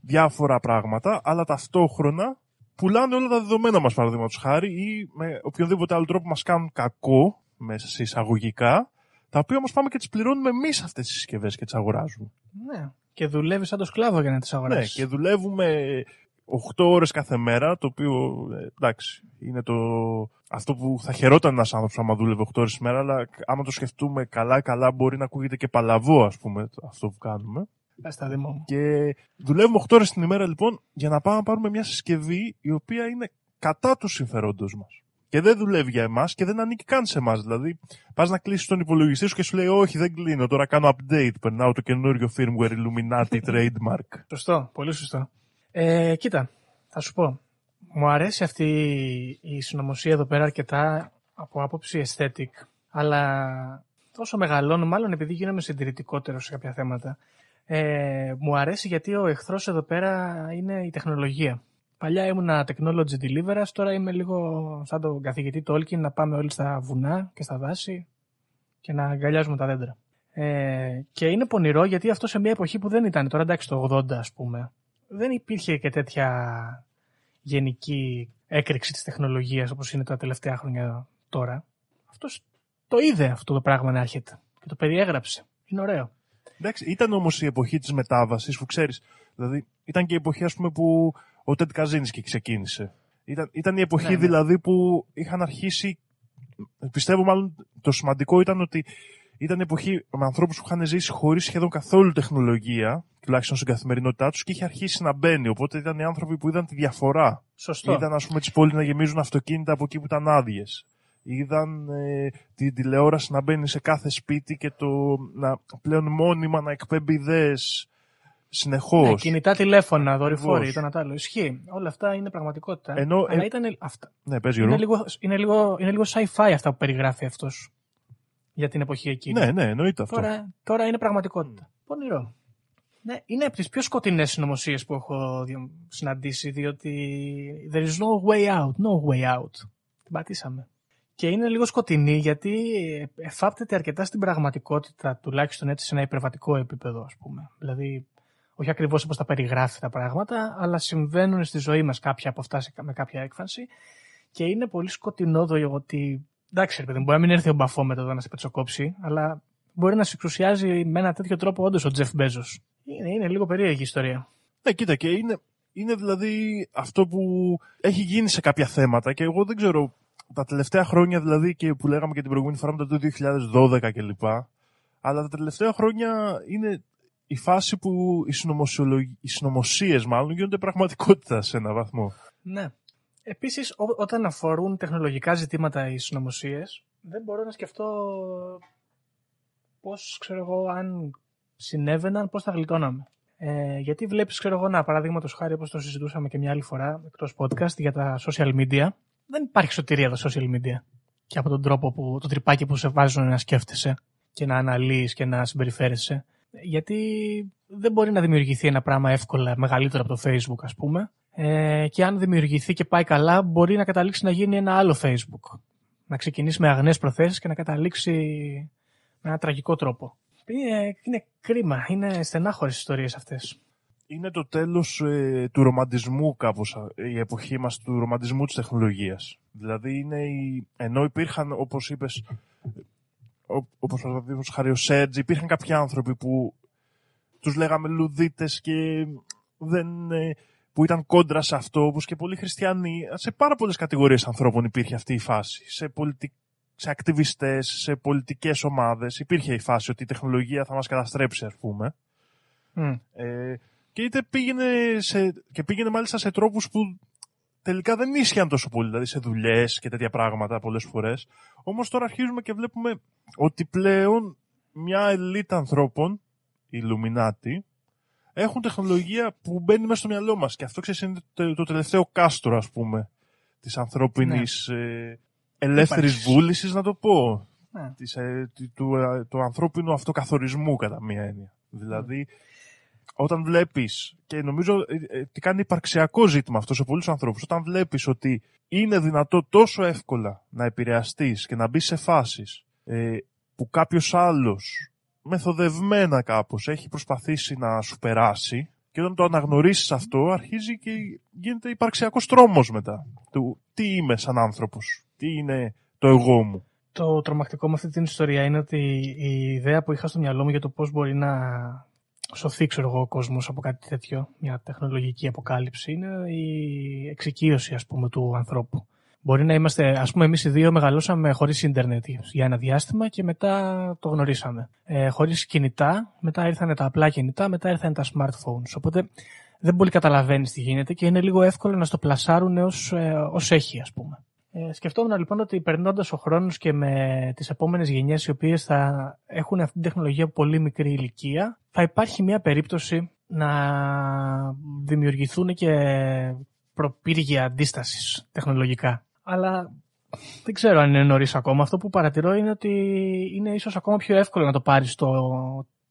διάφορα πράγματα, αλλά ταυτόχρονα πουλάνε όλα τα δεδομένα μας παραδείγματος χάρη ή με οποιονδήποτε άλλο τρόπο μας κάνουν κακό μέσα σε εισαγωγικά τα οποία όμως πάμε και τις πληρώνουμε εμείς αυτές τις συσκευές και τις αγοράζουμε. Ναι. Και δουλεύει σαν το σκλάβο για να τις Ναι, αγοράσεις. και δουλεύουμε 8 ώρες κάθε μέρα, το οποίο ε, εντάξει, είναι το, αυτό που θα χαιρόταν ένας άνθρωπος άμα δούλευε 8 ώρες τη μέρα, αλλά άμα το σκεφτούμε καλά-καλά μπορεί να ακούγεται και παλαβό ας πούμε το- αυτό που κάνουμε. Πες τα Δήμο μου. Και δουλεύουμε 8 ώρες την ημέρα λοιπόν για να πάμε να πάρουμε μια συσκευή η οποία είναι κατά του συμφερόντος μας. Και δεν δουλεύει για εμάς και δεν ανήκει καν σε εμάς. Δηλαδή, πας να κλείσεις τον υπολογιστή σου και σου λέει Όχι, δεν κλείνω. Τώρα κάνω update. Περνάω το καινούριο firmware Illuminati [LAUGHS] trademark. Σωστό, πολύ σωστό. Ε, κοίτα, θα σου πω. Μου αρέσει αυτή η συνωμοσία εδώ πέρα αρκετά από άποψη aesthetic, αλλά τόσο μεγαλώνω, μάλλον επειδή γίνομαι συντηρητικότερος σε κάποια θέματα. Ε, μου αρέσει γιατί ο εχθρός εδώ πέρα είναι η τεχνολογία. Παλιά ήμουνα technology deliverers, τώρα είμαι λίγο σαν τον καθηγητή Tolkien να πάμε όλοι στα βουνά και στα δάση και να αγκαλιάζουμε τα δέντρα. Ε, και είναι πονηρό γιατί αυτό σε μια εποχή που δεν ήταν, τώρα εντάξει το 80 ας πούμε, δεν υπήρχε και τέτοια γενική έκρηξη της τεχνολογίας όπως είναι τα τελευταία χρόνια τώρα. Αυτός το είδε αυτό το πράγμα να έρχεται και το περιέγραψε. Είναι ωραίο. Εντάξει, ήταν όμως η εποχή της μετάβασης που ξέρεις. Δηλαδή, ήταν και η εποχή ας πούμε, που ο Τέντ Καζίνσκι ξεκίνησε. Ήταν, ήταν η εποχή Ναι, ναι. δηλαδή που είχαν αρχίσει. Πιστεύω μάλλον το σημαντικό ήταν ότι ήταν η εποχή με ανθρώπους που είχαν ζήσει χωρίς σχεδόν καθόλου τεχνολογία, τουλάχιστον στην καθημερινότητά τους, και είχε αρχίσει να μπαίνει. Οπότε ήταν οι άνθρωποι που είδαν τη διαφορά. Σωστό. Είδαν, ας πούμε, τις πόλεις να γεμίζουν αυτοκίνητα από εκεί που ήταν άδειες. Είδαν ε, την τηλεόραση να μπαίνει σε κάθε σπίτι και το να πλέον μόνιμα να εκπέμπει ιδέες συνεχώς. Ναι, κινητά τηλέφωνα, δορυφόροι, Ακριβώς. ήταν άλλο. Ισχύει. Όλα αυτά είναι πραγματικότητα. Ενώ, αλλά ε, ήταν αυτά. Ναι, πες Είναι Γιώργο. λίγο, είναι, λίγο, είναι λίγο sci-fi αυτά που περιγράφει αυτός για την εποχή εκείνη. Ναι, ναι, εννοείται αυτό. Τώρα, τώρα είναι πραγματικότητα. Πονηρό. Ναι, είναι από τις πιο σκοτεινές συνωμοσίες που έχω διο- συναντήσει, διότι there is no way out, no way out. Την πατήσαμε. Και είναι λίγο σκοτεινή γιατί εφάπτεται αρκετά στην πραγματικότητα, τουλάχιστον έτσι σε ένα υπερβατικό επίπεδο, ας πούμε. Δηλαδή, όχι ακριβώς όπως τα περιγράφει τα πράγματα, αλλά συμβαίνουν στη ζωή μας κάποια από αυτά σε- με κάποια έκφανση και είναι πολύ σκοτεινό το ότι εντάξει, ρε παιδί, μου, μπορεί να μην έρθει ο Μπαφόμετρο εδώ να σε πετσοκόψει, αλλά μπορεί να σε εξουσιάζει με ένα τέτοιο τρόπο όντως ο Τζεφ Μπέζος. Είναι, είναι λίγο περίεργη η ιστορία. Ναι, κοίτα, και είναι, είναι δηλαδή αυτό που έχει γίνει σε κάποια θέματα και εγώ δεν ξέρω, τα τελευταία χρόνια δηλαδή και που λέγαμε και την προηγούμενη φορά μετά το 2012 κλπ. Αλλά τα τελευταία χρόνια είναι η φάση που οι, συνωμοσιολογ- οι συνωμοσίες μάλλον γίνονται πραγματικότητα σε έναν βαθμό. Ναι. Επίσης, όταν αφορούν τεχνολογικά ζητήματα οι συνωμοσίες, δεν μπορώ να σκεφτώ πώς, ξέρω εγώ, αν συνέβαιναν, πώς θα γλιτώναμε. Ε, γιατί βλέπεις, ξέρω εγώ, ένα παραδείγματος χάρη όπως το συζητούσαμε και μια άλλη φορά εκτός podcast για τα social media. Δεν υπάρχει σωτηρία τα social media. Και από τον τρόπο που, το τρυπάκι που σε βάζουν να σκέφτεσαι και να αναλύεις και να συμπεριφέρεσαι. Γιατί δεν μπορεί να δημιουργηθεί ένα πράγμα εύκολα μεγαλύτερο από το Facebook, ας πούμε. Ε, και αν δημιουργηθεί και πάει καλά, μπορεί να καταλήξει να γίνει ένα άλλο Facebook. Να ξεκινήσει με αγνές προθέσεις και να καταλήξει με ένα τραγικό τρόπο. Είναι, είναι κρίμα, είναι στενάχωρες ιστορίες αυτές. Είναι το τέλος ε, του ρομαντισμού κάπως, ε, η εποχή μας του ρομαντισμού της τεχνολογίας. Δηλαδή είναι η... ενώ υπήρχαν όπως είπες, ο- όπως παραδείγματος χάρη ο Σέρτζ, υπήρχαν κάποιοι άνθρωποι που τους λέγαμε λουδίτες και δεν, ε, που ήταν κόντρα σε αυτό, όπως και πολλοί χριστιανοί. Σε πάρα πολλές κατηγορίες ανθρώπων υπήρχε αυτή η φάση. Σε, πολιτι... σε ακτιβιστές, σε πολιτικές ομάδες υπήρχε η φάση ότι η τεχνολογία θα μας καταστρέψει ας πούμε. Μμ. Ε, και είτε πήγαινε, σε, και πήγαινε μάλιστα σε τρόπους που τελικά δεν ίσχυαν τόσο πολύ, δηλαδή σε δουλειές και τέτοια πράγματα πολλές φορές. Όμως τώρα αρχίζουμε και βλέπουμε ότι πλέον μια ελίτ ανθρώπων, οι Illuminati, έχουν τεχνολογία που μπαίνει μέσα στο μυαλό μας. Και αυτό ξέρεις είναι το, το τελευταίο κάστρο, ας πούμε, της ανθρώπινης ε, ελεύθερης Ύπαρξης. βούλησης, να το πω. Ναι. Της, ε, του, του, ε, του ανθρώπινου αυτοκαθορισμού, κατά μία έννοια. Δηλαδή, όταν βλέπεις, και νομίζω ε, ε, τι κάνει υπαρξιακό ζήτημα αυτό σε πολλούς ανθρώπους, όταν βλέπεις ότι είναι δυνατό τόσο εύκολα να επηρεαστείς και να μπεις σε φάσεις ε, που κάποιος άλλος μεθοδευμένα κάπως έχει προσπαθήσει να σου περάσει, Και όταν το αναγνωρίσεις αυτό, αρχίζει και γίνεται υπαρξιακός τρόμος μετά. Του, τι είμαι σαν άνθρωπος, τι είναι το εγώ μου. Το τρομακτικό με αυτή την ιστορία είναι ότι η ιδέα που είχα στο μυαλό μου για το πώς μπορεί να σωθεί ξέρω εγώ, ο κόσμος από κάτι τέτοιο, μια τεχνολογική αποκάλυψη, είναι η εξοικείωση ας πούμε του ανθρώπου. Μπορεί να είμαστε, ας πούμε εμείς οι δύο μεγαλώσαμε χωρίς ίντερνετ για ένα διάστημα και μετά το γνωρίσαμε. Ε, χωρίς κινητά, μετά ήρθαν τα απλά κινητά, μετά ήρθαν τα smartphones. Οπότε δεν πολύ καταλαβαίνεις τι γίνεται και είναι λίγο εύκολο να στο πλασάρουν ως, ε, ως έχει ας πούμε. Ε, σκεφτόμουν λοιπόν ότι περνώντας ο χρόνος και με τις επόμενες γενιές οι οποίες θα έχουν αυτή την τεχνολογία από πολύ μικρή ηλικία, θα υπάρχει μια περίπτωση να δημιουργηθούν και προπύργια αντίστασης τεχνολογικά. Αλλά δεν ξέρω αν είναι νωρίς ακόμα. Αυτό που παρατηρώ είναι ότι είναι ίσως ακόμα πιο εύκολο να το πάρεις το,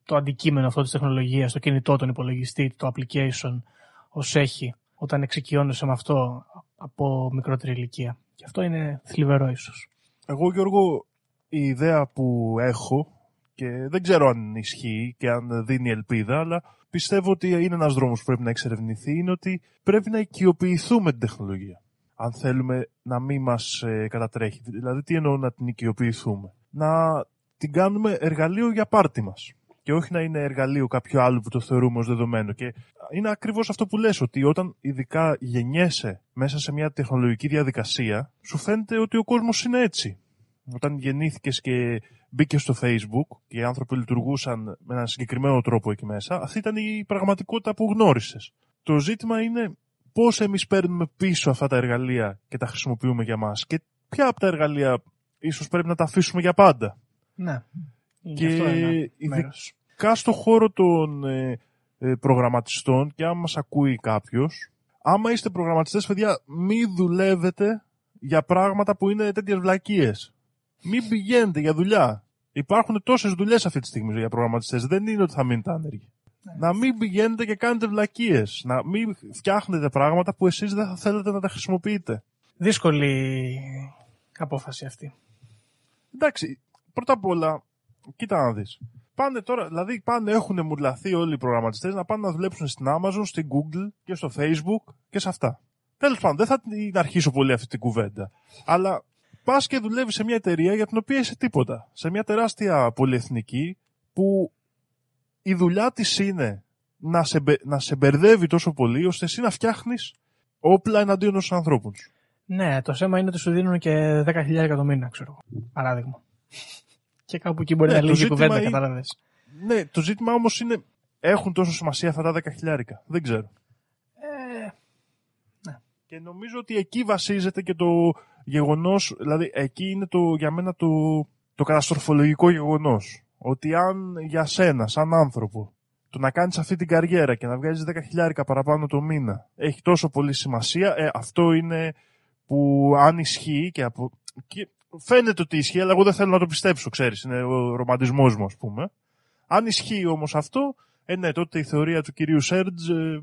το αντικείμενο αυτό της τεχνολογίας, το κινητό, τον υπολογιστή, το application ως έχει, όταν εξοικειώνεσαι με αυτό από μικρότερη ηλικία. Και αυτό είναι θλιβερό ίσως. Εγώ Γιώργο η ιδέα που έχω και δεν ξέρω αν ισχύει και αν δίνει ελπίδα αλλά πιστεύω ότι είναι ένας δρόμος που πρέπει να εξερευνηθεί είναι ότι πρέπει να οικειοποιηθούμε την τεχνολογία αν θέλουμε να μην μας ε, κατατρέχει. Δηλαδή τι εννοώ να την οικειοποιηθούμε; Να την κάνουμε εργαλείο για πάρτι μας και όχι να είναι εργαλείο κάποιο άλλο που το θεωρούμε ως δεδομένο. Και είναι ακριβώς αυτό που λες, ότι όταν ειδικά γεννιέσαι μέσα σε μια τεχνολογική διαδικασία, σου φαίνεται ότι ο κόσμος είναι έτσι. Όταν γεννήθηκες και μπήκες στο facebook και οι άνθρωποι λειτουργούσαν με έναν συγκεκριμένο τρόπο εκεί μέσα, αυτή ήταν η πραγματικότητα που γνώρισες. Το ζήτημα είναι πώς εμείς παίρνουμε πίσω αυτά τα εργαλεία και τα χρησιμοποιούμε για μας και ποια από τα εργαλεία ίσως πρέπει να τα αφήσουμε για πάντα. Ναι. Και ειδικά στο χώρο των ε, ε, προγραμματιστών και άμα μας ακούει κάποιος, άμα είστε προγραμματιστές, παιδιά, μην δουλεύετε για πράγματα που είναι τέτοιες βλακίες. Μην πηγαίνετε για δουλειά. Υπάρχουν τόσες δουλειές αυτή τη στιγμή για προγραμματιστές. Δεν είναι ότι θα μείνετε άνεργοι. Ναι. Να μην πηγαίνετε και κάνετε βλακίες. Να μην φτιάχνετε πράγματα που εσείς δεν θα θέλετε να τα χρησιμοποιείτε. Δύσκολη απόφαση αυτή. Εντάξει, πρώτα απ' όλα, κοίτα να δεις. Πάνε τώρα, δηλαδή πάνε, έχουν μουρλαθεί όλοι οι προγραμματιστές να πάνε να δουλέψουν στην Amazon, στην Google και στο Facebook και σε αυτά. Τέλος πάντων, δεν θα την αρχίσω πολύ αυτή την κουβέντα. Αλλά πας και δουλεύεις σε μια εταιρεία για την οποία είσαι τίποτα. Σε μια τεράστια πολυεθνική που η δουλειά της είναι να σε, να σε μπερδεύει τόσο πολύ ώστε εσύ να φτιάχνεις όπλα εναντίον των ανθρώπων σου. Ναι, το θέμα είναι ότι σου δίνουν και 10.000 εκατομμύρια, ξέρω εγώ. Παράδειγμα. Και κάπου εκεί μπορεί ναι, να λύγει η κουβέντα, κατάλαβες. Ναι, το ζήτημα όμως είναι. Έχουν τόσο σημασία αυτά τα 10 χιλιάρικα. Δεν ξέρω. Ε, ναι. Και νομίζω ότι εκεί βασίζεται και το γεγονός. Δηλαδή, εκεί είναι το, για μένα το, το καταστροφολογικό γεγονός. Ότι αν για σένα, σαν άνθρωπο, το να κάνεις αυτή την καριέρα και να βγάζεις 10 χιλιάρικα παραπάνω το μήνα έχει τόσο πολύ σημασία, ε, αυτό είναι που αν ισχύει και, από, και φαίνεται ότι ισχύει, αλλά εγώ δεν θέλω να το πιστέψω, ξέρεις, είναι ο ρομαντισμός μου, ας πούμε. Αν ισχύει όμως αυτό, ε, ναι, τότε η θεωρία του κυρίου Σέρτζ ε,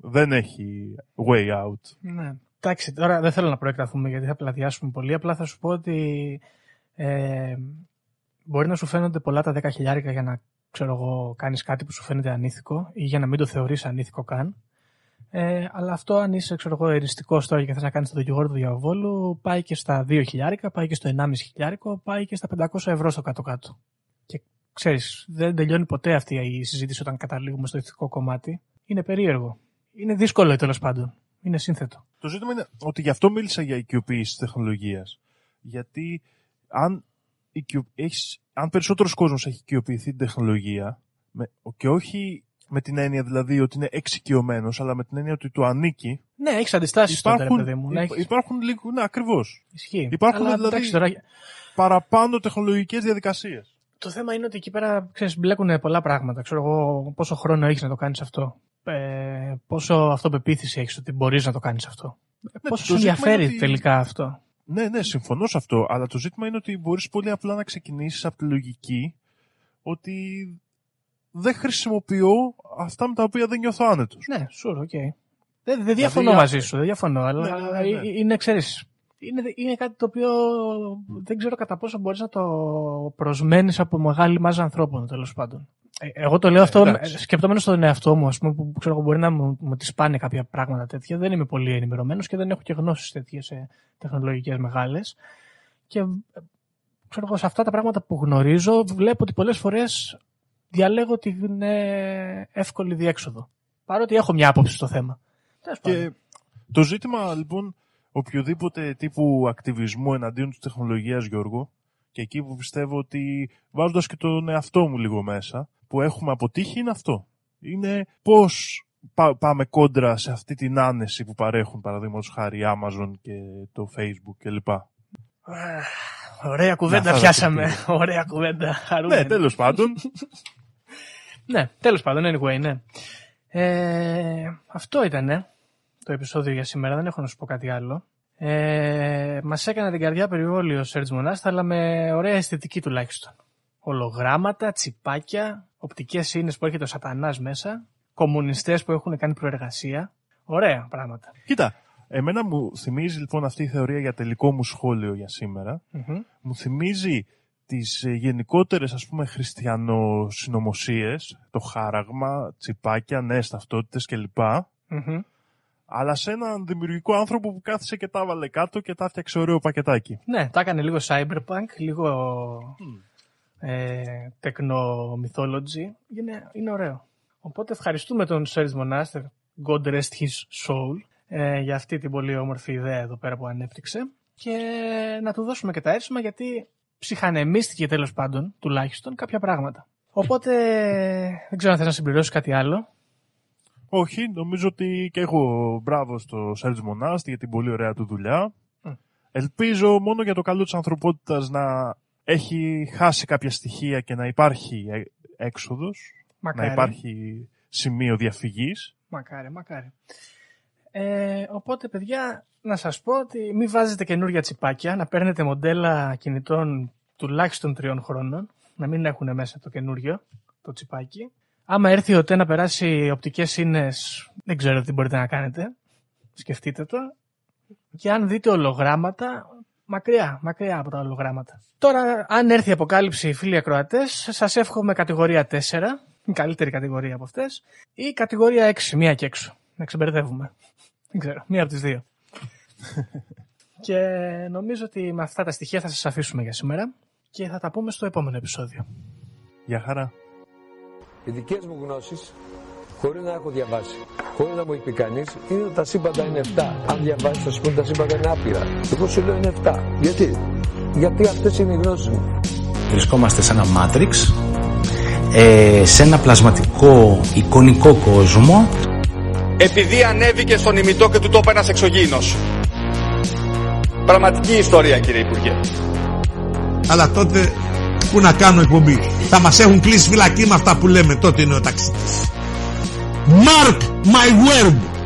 δεν έχει way out. Ναι. Εντάξει, τώρα δεν θέλω να προεκταθούμε γιατί θα πλατιάσουμε πολύ. Απλά θα σου πω ότι ε, μπορεί να σου φαίνονται πολλά τα 10 χιλιάρικα για να ξέρω εγώ, κάνεις κάτι που σου φαίνεται ανήθικο ή για να μην το θεωρείς ανήθικο καν. Ε, αλλά αυτό αν είσαι ξέρω εγώ, εριστικός τώρα και θες να κάνεις το δικηγόρο του διαβόλου, πάει και στα 2 χιλιάρικα, πάει και στο 1,5 χιλιάρικο, πάει και στα 500 ευρώ στο κάτω-κάτω. Και ξέρεις, δεν τελειώνει ποτέ αυτή η συζήτηση όταν καταλήγουμε στο ηθικό κομμάτι. Είναι περίεργο. Είναι δύσκολο τέλος πάντων. Είναι σύνθετο. Το ζήτημα είναι ότι γι' αυτό μίλησα για οικειοποίηση τεχνολογίας. Γιατί αν, έχεις, αν περισσότερος κόσμος έχει οικειοποιηθεί την τεχνολογία και όχι με την έννοια δηλαδή ότι είναι εξοικειωμένος, αλλά με την έννοια ότι του ανήκει. Ναι, έχεις αντιστάσεις τότε, ρε παιδί μου. Ναι, υπάρχουν λίγο. Ναι, ακριβώς. Ισχύει. Υπάρχουν αλλά, δηλαδή τώρα... παραπάνω τεχνολογικές διαδικασίες. Το θέμα είναι ότι εκεί πέρα ξέρεις, μπλέκουν πολλά πράγματα. Ξέρω εγώ πόσο χρόνο έχεις να το κάνεις αυτό. Ε, πόσο αυτοπεποίθηση έχεις ότι μπορείς να το κάνεις αυτό. Ναι, πόσο σου ενδιαφέρει τελικά αυτό. Ναι, ναι, συμφωνώ σε αυτό. Αλλά το ζήτημα είναι ότι μπορείς πολύ απλά να ξεκινήσεις από τη λογική ότι δεν χρησιμοποιώ αυτά με τα οποία δεν νιώθω άνετος. Ναι, sure, okay. Δεν, δεν διαφωνώ δηλαδή, μαζί σου, δεν διαφωνώ, αλλά ναι, ναι, ναι. είναι, ξέρεις, είναι, είναι κάτι το οποίο δεν ξέρω κατά πόσο μπορείς να το προσμένεις από μεγάλη μάζα ανθρώπων, τέλος πάντων. Ε, Εγώ το λέω αυτό σκεπτόμενος στον εαυτό μου, ας πούμε, που ξέρω, εγώ, μπορεί να μου, μου τη σπάνε κάποια πράγματα τέτοια. Δεν είμαι πολύ ενημερωμένος και δεν έχω και γνώσεις τέτοιες τεχνολογικές μεγάλες. Και ε, ξέρω εγώ, σε αυτά τα πράγματα που γνωρίζω, βλέπω ότι πολλές φορές διαλέγω την ε, εύκολη διέξοδο. Παρότι έχω μια άποψη στο θέμα. Τέλος πάντων. Και το ζήτημα λοιπόν οποιοδήποτε τύπου ακτιβισμού εναντίον της τεχνολογίας Γιώργο και εκεί που πιστεύω ότι βάζοντας και τον εαυτό μου λίγο μέσα που έχουμε αποτύχει είναι αυτό. Είναι πώς πά- πάμε κόντρα σε αυτή την άνεση που παρέχουν παραδείγματος χάρη η Amazon και το Facebook κλπ. Αχ, Ωραία κουβέντα Να, θα πιάσαμε. δοκιμάσουμε. Ωραία κουβέντα. Χαρούμενη. Ναι, τέλος πάντων. Ναι, τέλος πάντων, anyway, ναι. Ε, αυτό ήταν το επεισόδιο για σήμερα. Δεν έχω να σου πω κάτι άλλο. Ε, μας έκανε την καρδιά περιβόλη ο Σέρτζ Μονάστα, αλλά με ωραία αισθητική τουλάχιστον. Ολογράμματα, τσιπάκια, οπτικές ίνες που έρχεται ο σατανάς μέσα, κομμουνιστές που έχουν κάνει προεργασία. Ωραία πράγματα. Κοίτα, εμένα μου θυμίζει λοιπόν αυτή η θεωρία για τελικό μου σχόλιο για σήμερα. Μμμ. Μου θυμίζει τις ε, γενικότερες ας πούμε χριστιανοσυνωμοσίες, το χάραγμα, τσιπάκια, νέες ταυτότητες κλπ. Μμμ. Αλλά σε έναν δημιουργικό άνθρωπο που κάθισε και τα έβαλε κάτω και τα φτιάξε ωραίο πακετάκι. Ναι, τα έκανε λίγο cyberpunk, λίγο ε, techno mythology. Είναι, είναι ωραίο. Οπότε ευχαριστούμε τον Σέρις Μονάστερ, God rest his soul, ε, για αυτή την πολύ όμορφη ιδέα εδώ πέρα που ανέπτυξε. Και να του δώσουμε και τα έψημα γιατί ψυχανεμίστηκε τέλος πάντων, τουλάχιστον, κάποια πράγματα. Οπότε δεν ξέρω αν θες να συμπληρώσεις κάτι άλλο. Όχι, νομίζω ότι και έχω μπράβο στο Σέρτζ Μονάστη για την πολύ ωραία του δουλειά. Μμ. Ελπίζω μόνο για το καλό της ανθρωπότητας να έχει χάσει κάποια στοιχεία και να υπάρχει ε, έξοδος, Μακάρι. να υπάρχει σημείο διαφυγής. Μακάρι, μακάρι. Ε, οπότε, παιδιά, να σας πω ότι μην βάζετε καινούργια τσιπάκια, να παίρνετε μοντέλα κινητών τουλάχιστον τριών χρόνων, να μην έχουν μέσα το καινούριο, το τσιπάκι. Άμα έρθει ο ΤΕ να περάσει οπτικές ίνες, δεν ξέρω τι μπορείτε να κάνετε. Σκεφτείτε το. Και αν δείτε ολογράμματα, μακριά, μακριά από τα ολογράμματα. Τώρα, αν έρθει η αποκάλυψη, φίλοι ακροατές, σας εύχομαι κατηγορία 4, η καλύτερη κατηγορία από αυτές, ή κατηγορία 6, μία και έξω. Να ξεμπερδεύουμε. Δεν ξέρω, μία από τις δύο. [LAUGHS] και νομίζω ότι με αυτά τα στοιχεία θα σας αφήσουμε για σήμερα και θα τα πούμε στο επόμενο επεισόδιο. Γεια χαρά. Οι δικές μου γνώσεις, χωρίς να έχω διαβάσει, χωρίς να μου είπε κανείς, είναι ότι τα σύμπαντα είναι 7. Αν διαβάσεις, θα σου πούνε τα σύμπαντα είναι άπειρα. Εγώ σου λέω είναι 7. Γιατί; Γιατί αυτές είναι οι γνώσεις μου. Βρισκόμαστε σε ένα Matrix, ε, σε ένα πλασματικό εικονικό κόσμο επειδή ανέβηκε στον ημιτό και του το είπε ένας εξωγήινος. Πραγματική ιστορία κύριε Υπουργέ. Αλλά τότε που να κάνω εκπομπή; Θα μας έχουν κλείσει φυλακή με αυτά που λέμε τότε είναι ο ταξίτης. Mark my word.